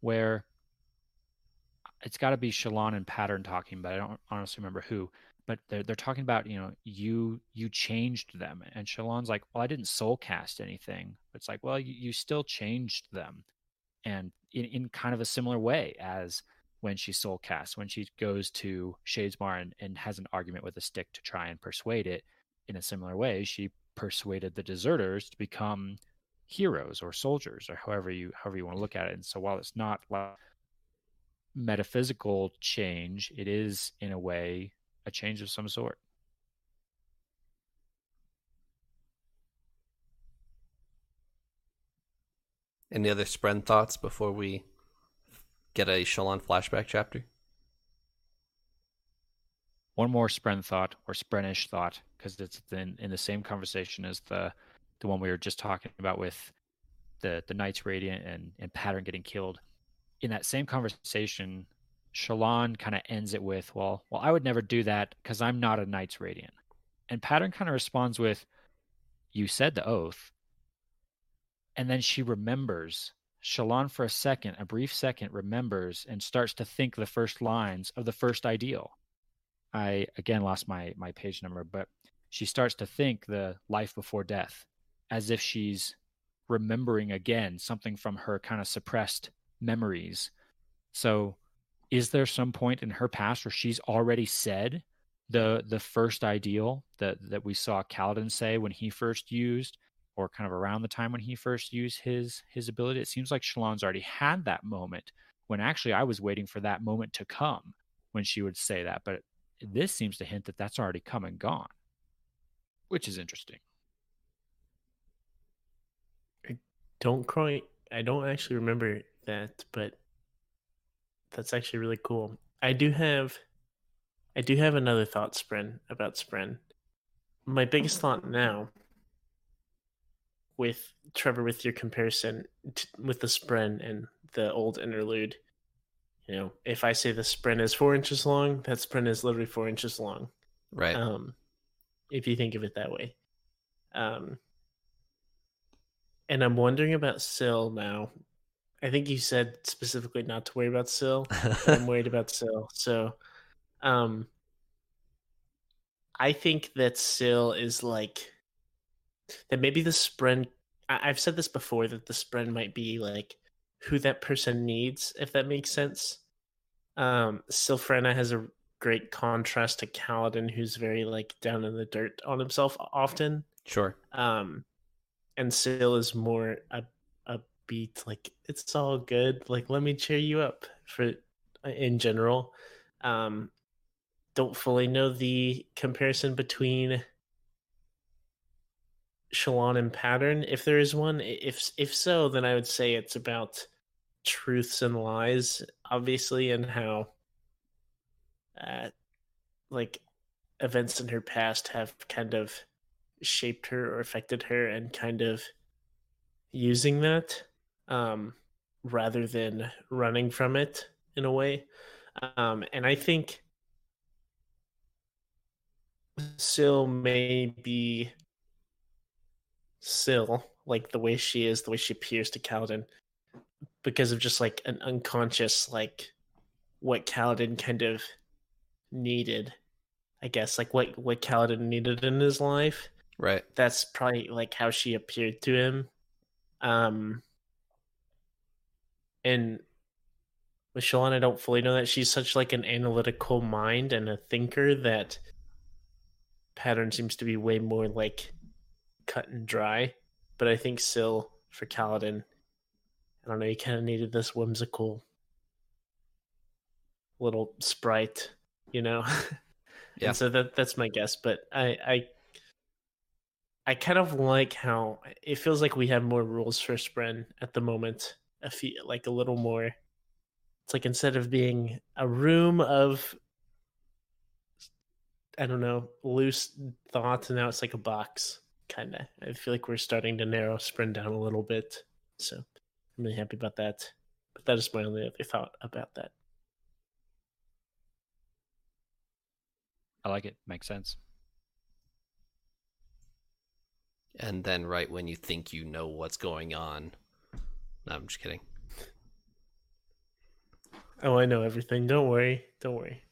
where it's got to be Shallan and Pattern talking, but I don't honestly remember who. But they're they're talking about you know you you changed them, and Shallan's like, well, I didn't soul cast anything. It's like, well, you, you still changed them and in, in kind of a similar way as when she soul casts, when she goes to Shadesmar and, and has an argument with a stick to try and persuade it, in a similar way, she persuaded the deserters to become heroes or soldiers or however you however you want to look at it. And so while it's not like metaphysical change, it is in a way a change of some sort. Any other Spren thoughts before we get a Shallan flashback chapter? One more Spren thought or Sprenish thought, because it's in, in the same conversation as the the one we were just talking about with the the Knights Radiant and and Pattern getting killed. In that same conversation, Shallan kind of ends it with, "Well, well, I would never do that because I'm not a Knights Radiant." And Pattern kind of responds with, "You said the oath." And then she remembers. Shallan, for a second, a brief second, remembers and starts to think the first lines of the first ideal. I again lost my my page number, but she starts to think the life before death as if she's remembering again something from her kind of suppressed memories. So is there some point in her past where she's already said the the first ideal that that we saw Kaladin say when he first used or kind of around the time when he first used his his ability it seems like Shallan's already had that moment when actually I was waiting for that moment to come when she would say that but this seems to hint that that's already come and gone which is interesting I don't quite I don't actually remember that, but that's actually really cool. I do have I do have another thought spren about spren. My biggest thought now with Trevor with your comparison t- with the spren and the old interlude, you know, if I say the spren is four inches long, that spren is literally four inches long. Right. Um, if you think of it that way. Um, and I'm wondering about Syl now. I think you said specifically not to worry about Syl. I'm worried about Syl. So, um, I think that Syl is like that. Maybe the Spren. I- I've said this before that the Spren might be like who that person needs, if that makes sense. Um, Sylphrena has a great contrast to Kaladin, who's very like down in the dirt on himself often. sure. Um, and Syl is more a upbeat, like it's all good. Like let me cheer you up for in general. Um, don't fully know the comparison between Shallan and Pattern, if there is one. If if so, then I would say it's about truths and lies, obviously, and how, uh, like events in her past have kind of shaped her or affected her and kind of using that um, rather than running from it in a way. Um, and I think Syl may be Syl, like the way she is, the way she appears to Kaladin, because of just like an unconscious, like what Kaladin kind of needed. I guess like what what Kaladin needed in his life Right. that's probably like how she appeared to him um and with Shallan, I don't fully know that she's such like an analytical mind and a thinker that pattern seems to be way more like cut and dry. But I think Syl for Kaladin, I don't know, he kind of needed this whimsical little sprite, you know. Yeah. And so that that's my guess. But I I I kind of like how it feels like we have more rules for Spren at the moment. I feel like a little more. It's like instead of being a room of, I don't know, loose thoughts, and now it's like a box, kind of. I feel like we're starting to narrow Spren down a little bit. So I'm really happy about that. But that is my only other thought about that. i like it makes sense And then right when you think you know what's going on. No, I'm just kidding. Oh, I know everything. Don't worry. Don't worry.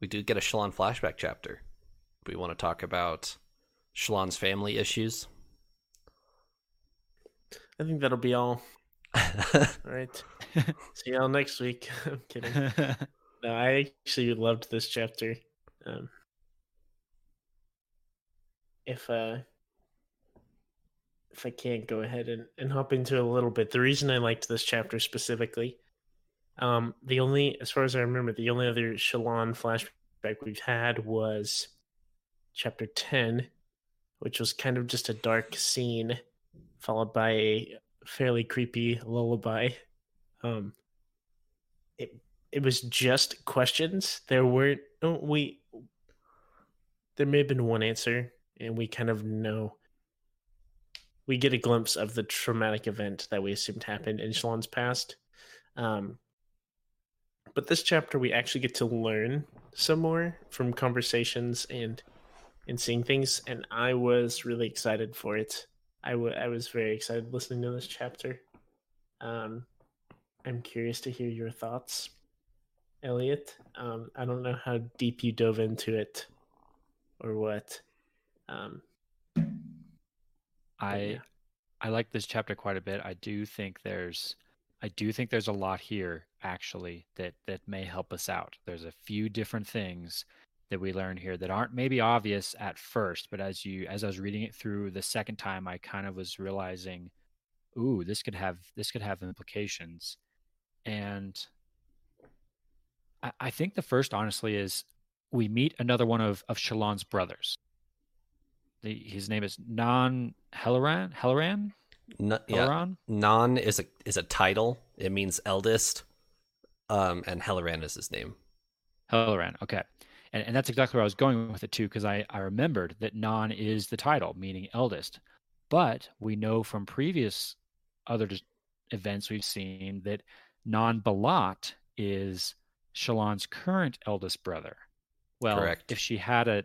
We do get a Shallan flashback chapter. We want to talk about Shallan's family issues. I think that'll be all. All right. See y'all next week. I'm kidding. No, I actually loved this chapter. Um, if uh, if I can't go ahead and, and hop into it a little bit, the reason I liked this chapter specifically, um, the only, as far as I remember, the only other Shallan flashback we've had was chapter ten, which was kind of just a dark scene followed by a fairly creepy lullaby. Um, it it was just questions. There weren't oh, we. There may have been one answer, and we kind of know. We get a glimpse of the traumatic event that we assumed happened in Shallan's past. Um, but this chapter, we actually get to learn some more from conversations and and seeing things, and I was really excited for it. I, w- I was very excited listening to this chapter. Um, I'm curious to hear your thoughts, Elliot. Um, I don't know how deep you dove into it or what. Um, I yeah. I like this chapter quite a bit. I do think there's I do think there's a lot here actually that that may help us out. There's a few different things that we learn here that aren't maybe obvious at first, but as you as I was reading it through the second time, I kind of was realizing, ooh, this could have this could have implications. And I, I think the first honestly is we meet another one of, of Shallan's brothers. The, his name is Nan Helaran. Helaran? N- yeah. Non is a is a title. It means eldest. Um, and Helaran is his name. Helaran. Okay. And, and that's exactly where I was going with it too, because I, I remembered that Non is the title, meaning eldest. But we know from previous other events we've seen that Non Balat is Shallan's current eldest brother. Well, Correct. if she had a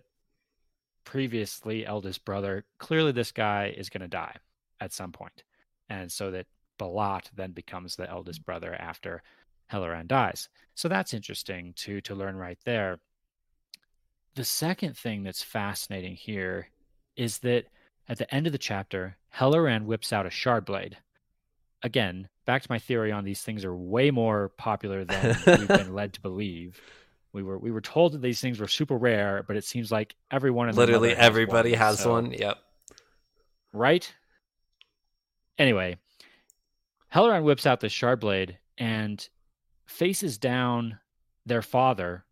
previously eldest brother, clearly this guy is going to die at some point. And so that Balat then becomes the eldest mm. brother after Helaran dies. So that's interesting to to learn right there. The second thing that's fascinating here is that at the end of the chapter, Helaran whips out a shard blade. Again, back to my theory on these things are way more popular than we've been led to believe. We were we were told that these things were super rare, but it seems like everyone in Literally Mother has everybody one, has so- one. Yep. right? Anyway, Helaran whips out the shard blade and faces down their father,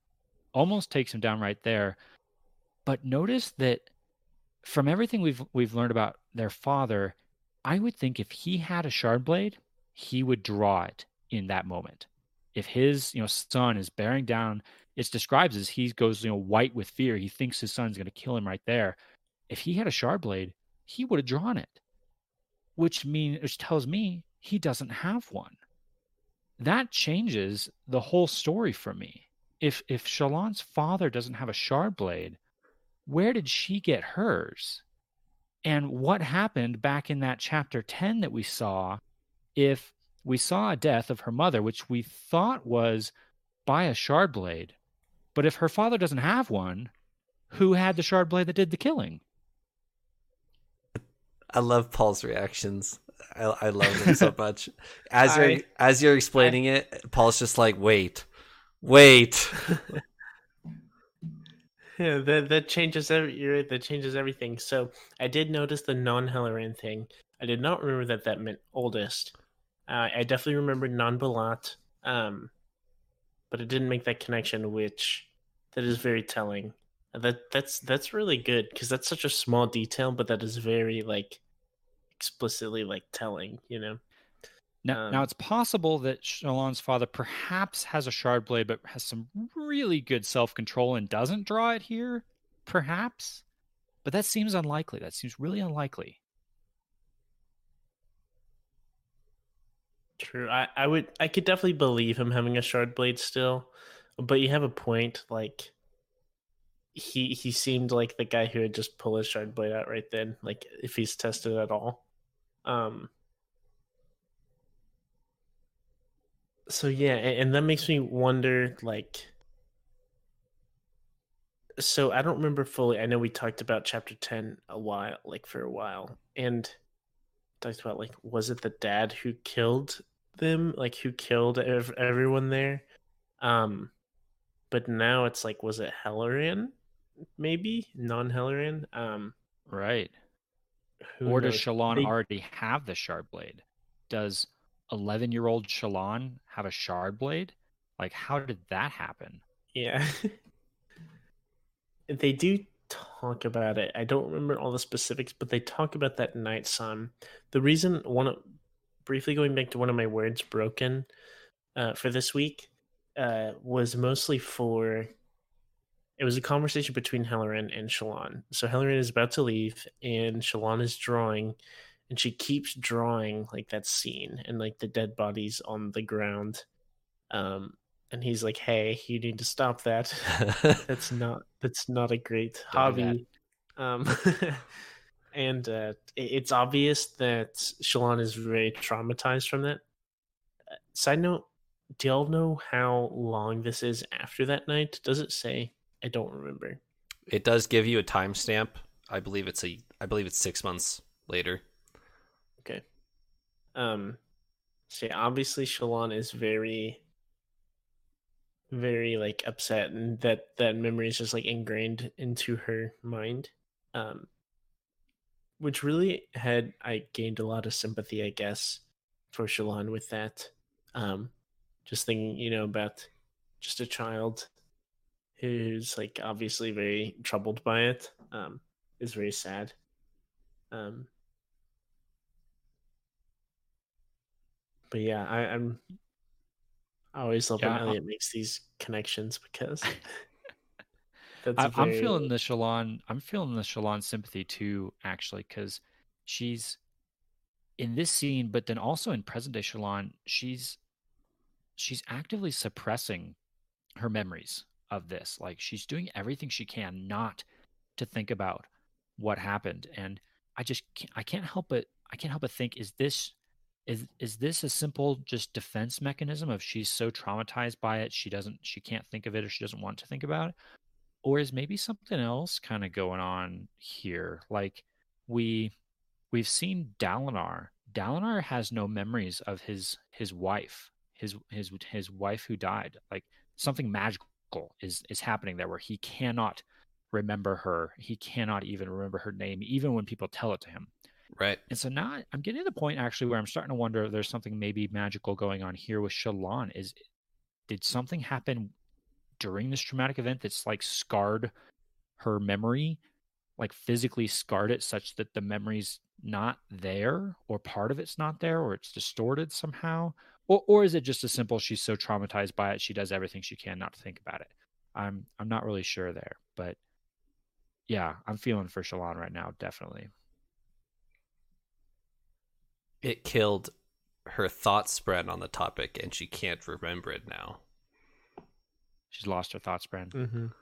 almost takes him down right there. But notice that from everything we've we've learned about their father, I would think if he had a shard blade, he would draw it in that moment. If his you know son is bearing down, it's describes as he goes you know white with fear. He thinks his son's going to kill him right there. If he had a shard blade, he would have drawn it, which mean which tells me he doesn't have one. That changes the whole story for me. If if Shallan's father doesn't have a shard blade, where did she get hers? And what happened back in that chapter 10 that we saw if we saw a death of her mother, which we thought was by a shard blade, but if her father doesn't have one, who had the shard blade that did the killing? I love Paul's reactions. I, I love them so much. As you're I- as you're explaining it, Paul's just like, wait, wait. Yeah, that that changes every you're right, that changes everything. So I did notice the non Helaran thing. I did not remember that that meant oldest. Uh, I definitely remember non Balat, um, but it didn't make that connection, which that is very telling. That that's that's really good because that's such a small detail, but that is very like explicitly like telling. You know. Now, now Um, it's possible that Shallan's father perhaps has a shard blade, but has some really good self control and doesn't draw it here. Perhaps, but that seems unlikely. That seems really unlikely. True. I, I would I could definitely believe him having a shard blade still. But you have a point, like he he seemed like the guy who would just pull his shard blade out right then, like if he's tested at all. Um so yeah, and, and that makes me wonder like so I don't remember fully. I know we talked about chapter 10 a while like for a while and talked about like was it the dad who killed them like who killed ev- everyone there um but now it's like was it Helaran maybe non-Helaran um Right. who or does? Shallan They- already have the shard blade? Does 11 year old Shallan have a shard blade? Like, how did that happen? yeah they do talk about it. I don't remember all the specifics, but they talk about that night sun. The reason one of, briefly going back to one of my words broken uh, for this week uh, was mostly for it was a conversation between Helaran and Shallan. So Helaran is about to leave, and Shallan is drawing, and she keeps drawing like that scene and like the dead bodies on the ground. Um, and he's like, "Hey, you need to stop that. that's not that's not a great hobby." Um, and uh, it- it's obvious that Shallan is very traumatized from that. Uh, Side note: Do y'all know how long this is after that night? Does it say? I don't remember. it does give you a timestamp. I believe it's a. I believe it's six months later. Okay. Um. So yeah, obviously Shallan is very, very like upset, and that that memory is just like ingrained into her mind. Um. Which really had I gained a lot of sympathy, I guess, for Shallan with that. Um, just thinking, you know, about just a child who's like obviously very troubled by it. Um, is very sad. Um, but yeah, I, I'm. I always love Yeah, when Elliot makes these connections because that's I, I'm very- feeling the Shallan. I'm feeling the Shallan sympathy too, actually, because she's in this scene, but then also in present day Shallan, she's she's actively suppressing her memories of this. Like she's doing everything she can not to think about what happened, and I just can't, I can't help but I can't help but think: is this is is this a simple just defense mechanism of she's so traumatized by it she doesn't she can't think of it or she doesn't want to think about it or is maybe something else kind of going on here like we we've seen Dalinar Dalinar has no memories of his his wife his his his wife who died like something magical is is happening there where he cannot remember her he cannot even remember her name even when people tell it to him Right. and so now I'm getting to the point actually where I'm starting to wonder if there's something maybe magical going on here with Shallan. Is did something happen during this traumatic event that's like scarred her memory, like physically scarred it such that the memory's not there, or part of it's not there, or it's distorted somehow? Or or is it just as simple she's so traumatized by it she does everything she can not to think about it? I'm I'm not really sure there, but yeah, I'm feeling for Shallan right now, definitely. It killed her thought spren on the topic, and she can't remember it now. She's lost her thought spren. Mhm.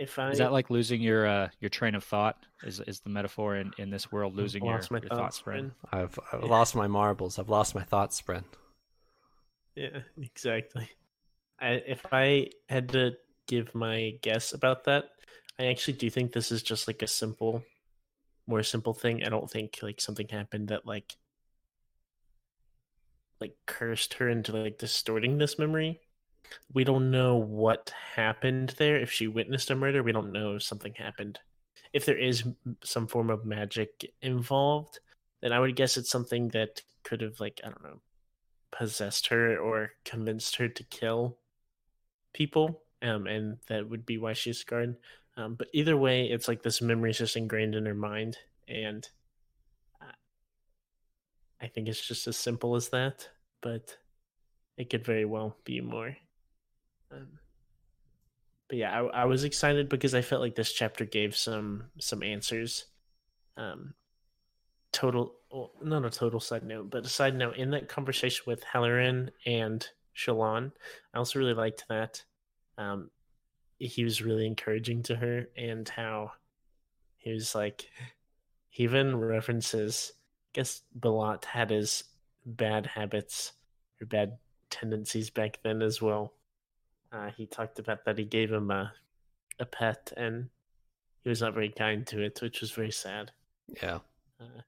If I Is that like losing your uh, your train of thought? Is is the metaphor in, in this world losing your, my your thought thoughts, spread? friend. I've, I've Yeah. lost my marbles. I've lost my thought spren. Yeah, exactly. I, if I had to give my guess about that, I actually do think this is just like a simple, more simple thing. I don't think like something happened that like like cursed her into like distorting this memory. We don't know what happened there. If she witnessed a murder, we don't know if something happened. If there is some form of magic involved, then I would guess it's something that could have like I don't know possessed her or convinced her to kill people um and that would be why she's scarred um but either way it's like this memory is just ingrained in her mind and uh, i think it's just as simple as that but it could very well be more but yeah I, I was excited because i felt like this chapter gave some some answers um total well, not a total side note, but a side note in that conversation with Helaran and Shallan, I also really liked that. Um, he was really encouraging to her, and how he was like, he even references. I guess Balat had his bad habits or bad tendencies back then as well. Uh, he talked about that he gave him a a pet, and he was not very kind to it, which was very sad. Yeah. Uh,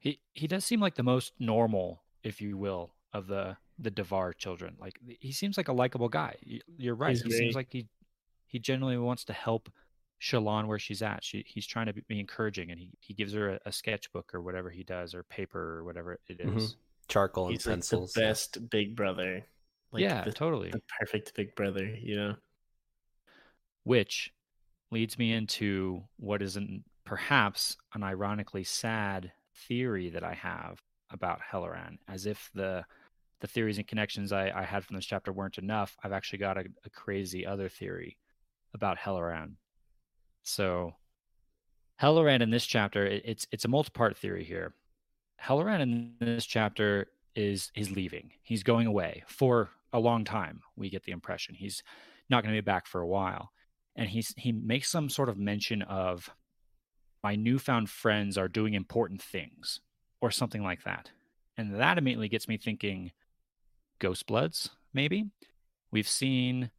He he does seem like the most normal, if you will, of the the Davar children. Like he seems like a likable guy. You're right. He very- seems like he he genuinely wants to help Shallan where she's at. She he's trying to be encouraging, and he, he gives her a, a sketchbook or whatever he does, or paper or whatever it is. Mhm. Charcoal and he's like pencils. the best big brother. Like yeah, the, totally. the perfect big brother, you know. Which leads me into what is an, perhaps an ironically sad theory that I have about Helaran, as if the the theories and connections I, I had from this chapter weren't enough. I've actually got a, a crazy other theory about Helaran. So Helaran in this chapter, it, it's it's a multi-part theory here. Helaran in this chapter is is leaving. He's going away for a long time. We get the impression he's not going to be back for a while, and he's he makes some sort of mention of my newfound friends are doing important things or something like that, and that immediately gets me thinking, Ghostbloods maybe. We've seen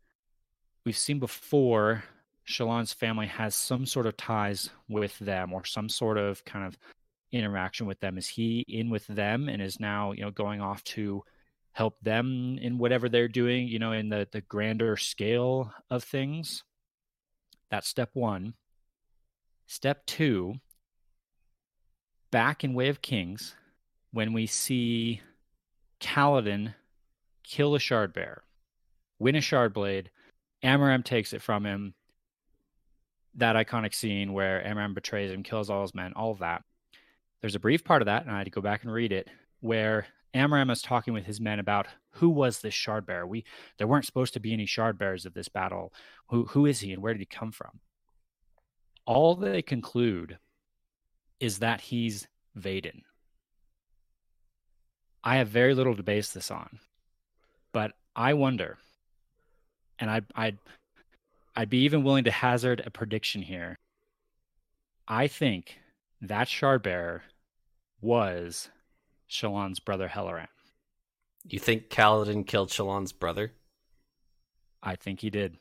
we've seen before Shallan's family has some sort of ties with them or some sort of kind of interaction with them? Is he in with them and is now, you know, going off to help them in whatever they're doing, you know, in the the grander scale of things? That's step 1. Step 2, back in Way of Kings, when we see Kaladin kill a shard bearer, win a shard blade, Amaram takes it from him. That iconic scene where Amaram betrays him, kills all his men, all of that. There's a brief part of that, and I had to go back and read it, where Amaram is talking with his men about who was this shard bearer. We there weren't supposed to be any shard bearers at this battle. Who who is he and where did he come from? All they conclude is that he's Veden. I have very little to base this on, but I wonder, and I I'd I'd be even willing to hazard a prediction here. I think that shard bearer was Shallan's brother Helaran. You think Kaladin killed Shallan's brother? I think he did.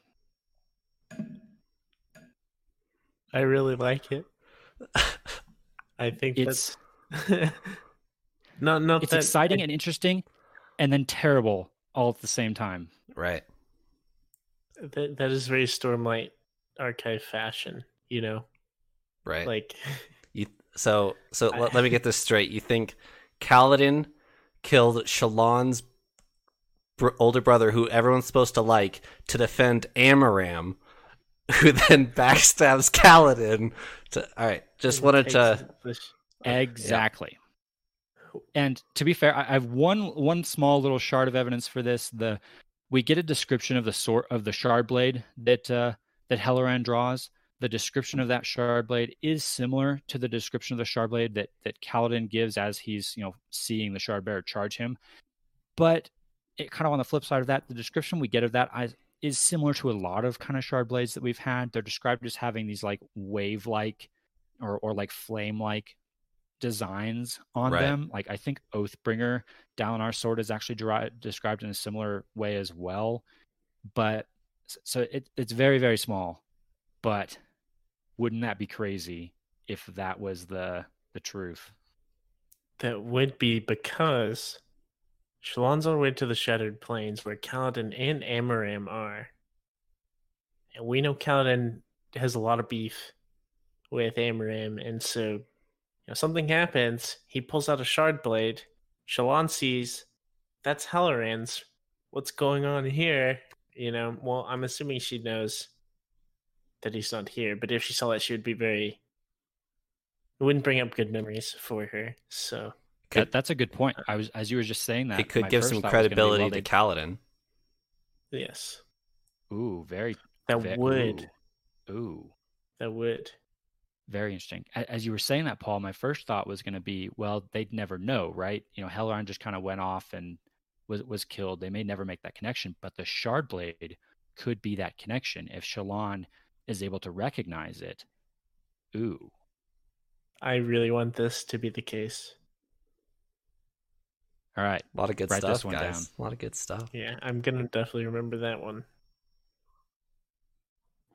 I really like it. I think It's that's no, not it's that exciting and interesting, and then terrible all at the same time. Right. that, that is very Stormlight archive fashion. You know, Right. like You so so I- let, let me get this straight. You think Kaladin killed Shallan's br- older brother, who everyone's supposed to like, to defend Amaram, who then backstabs Kaladin. To all right, just wanted to. Exactly. And to be fair, I I have one one small little shard of evidence for this. The we get a description of the sort of the shard blade that uh, that Helaran draws. The description of that shard blade is similar to the description of the shard blade that that Kaladin gives as he's you know seeing the shard bearer charge him. But it kind of on the flip side of that, the description we get of that is is similar to a lot of kind of shard blades that we've had. They're described as having these like wave like or or like flame like designs on Right. them. Like I think Oathbringer Dalinar sword is actually described in a similar way as well. But so it, it's very very small. But wouldn't that be crazy if that was the the truth? That would be because Shallan's went to the Shattered Plains where Kaladin and Amaram are. And we know Kaladin has a lot of beef with Amaram, and so you know something happens, he pulls out a shard blade, Shallan sees that's Helaran's. What's going on here? You know, well, I'm assuming she knows that he's not here, but if she saw that she would be very it wouldn't bring up good memories for her. So Could- That, that's a good point. I was as you were just saying that. it could give some thought be, credibility well, to they- Kaladin. yes. Ooh, very That ve- would. Ooh, ooh. That would. Very interesting. As you were saying that, Paul, my first thought was going to be, well, they'd never know, right? You know, Helaran just kind of went off and was was killed. They may never make that connection, but the shard blade could be that connection if Shallan is able to recognize it. Ooh, I really want this to be the case. all right. A lot of good Write this stuff, one guys. down. A lot of good stuff. Yeah, I'm gonna definitely remember that one.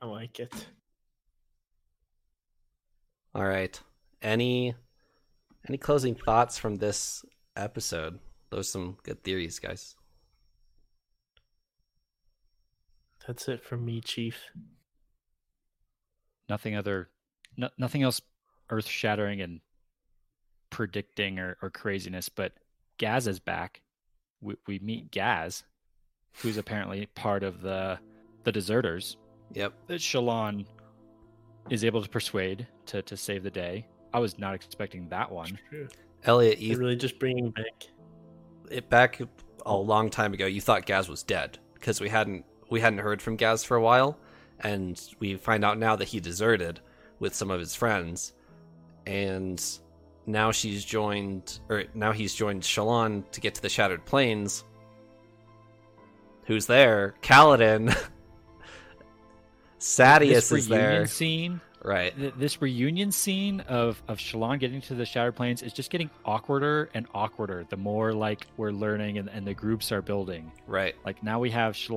I like it. All right. Any any closing thoughts from this episode? Those are some good theories, guys. That's it from me, Chief. Nothing other, no, nothing else earth shattering and predicting or, or craziness. But Gaz is back. We we meet Gaz, who's apparently part of the the deserters. Yep. that Shallan is able to persuade to to save the day. I was not expecting that one. True. Elliot, They're you really just bringing back. it back a long time ago. You thought Gaz was dead because we hadn't we hadn't heard from Gaz for a while, and we find out now that he deserted with some of his friends, and now she's joined or now he's joined Shallan to get to the Shattered Plains. Who's there? Kaladin. Sadeas this is reunion there. scene, Right. th- this reunion scene of of Shallan getting to the Shattered Plains is just getting awkwarder and awkwarder. The more like we're learning and, and the groups are building. Right. Like now we have Shallan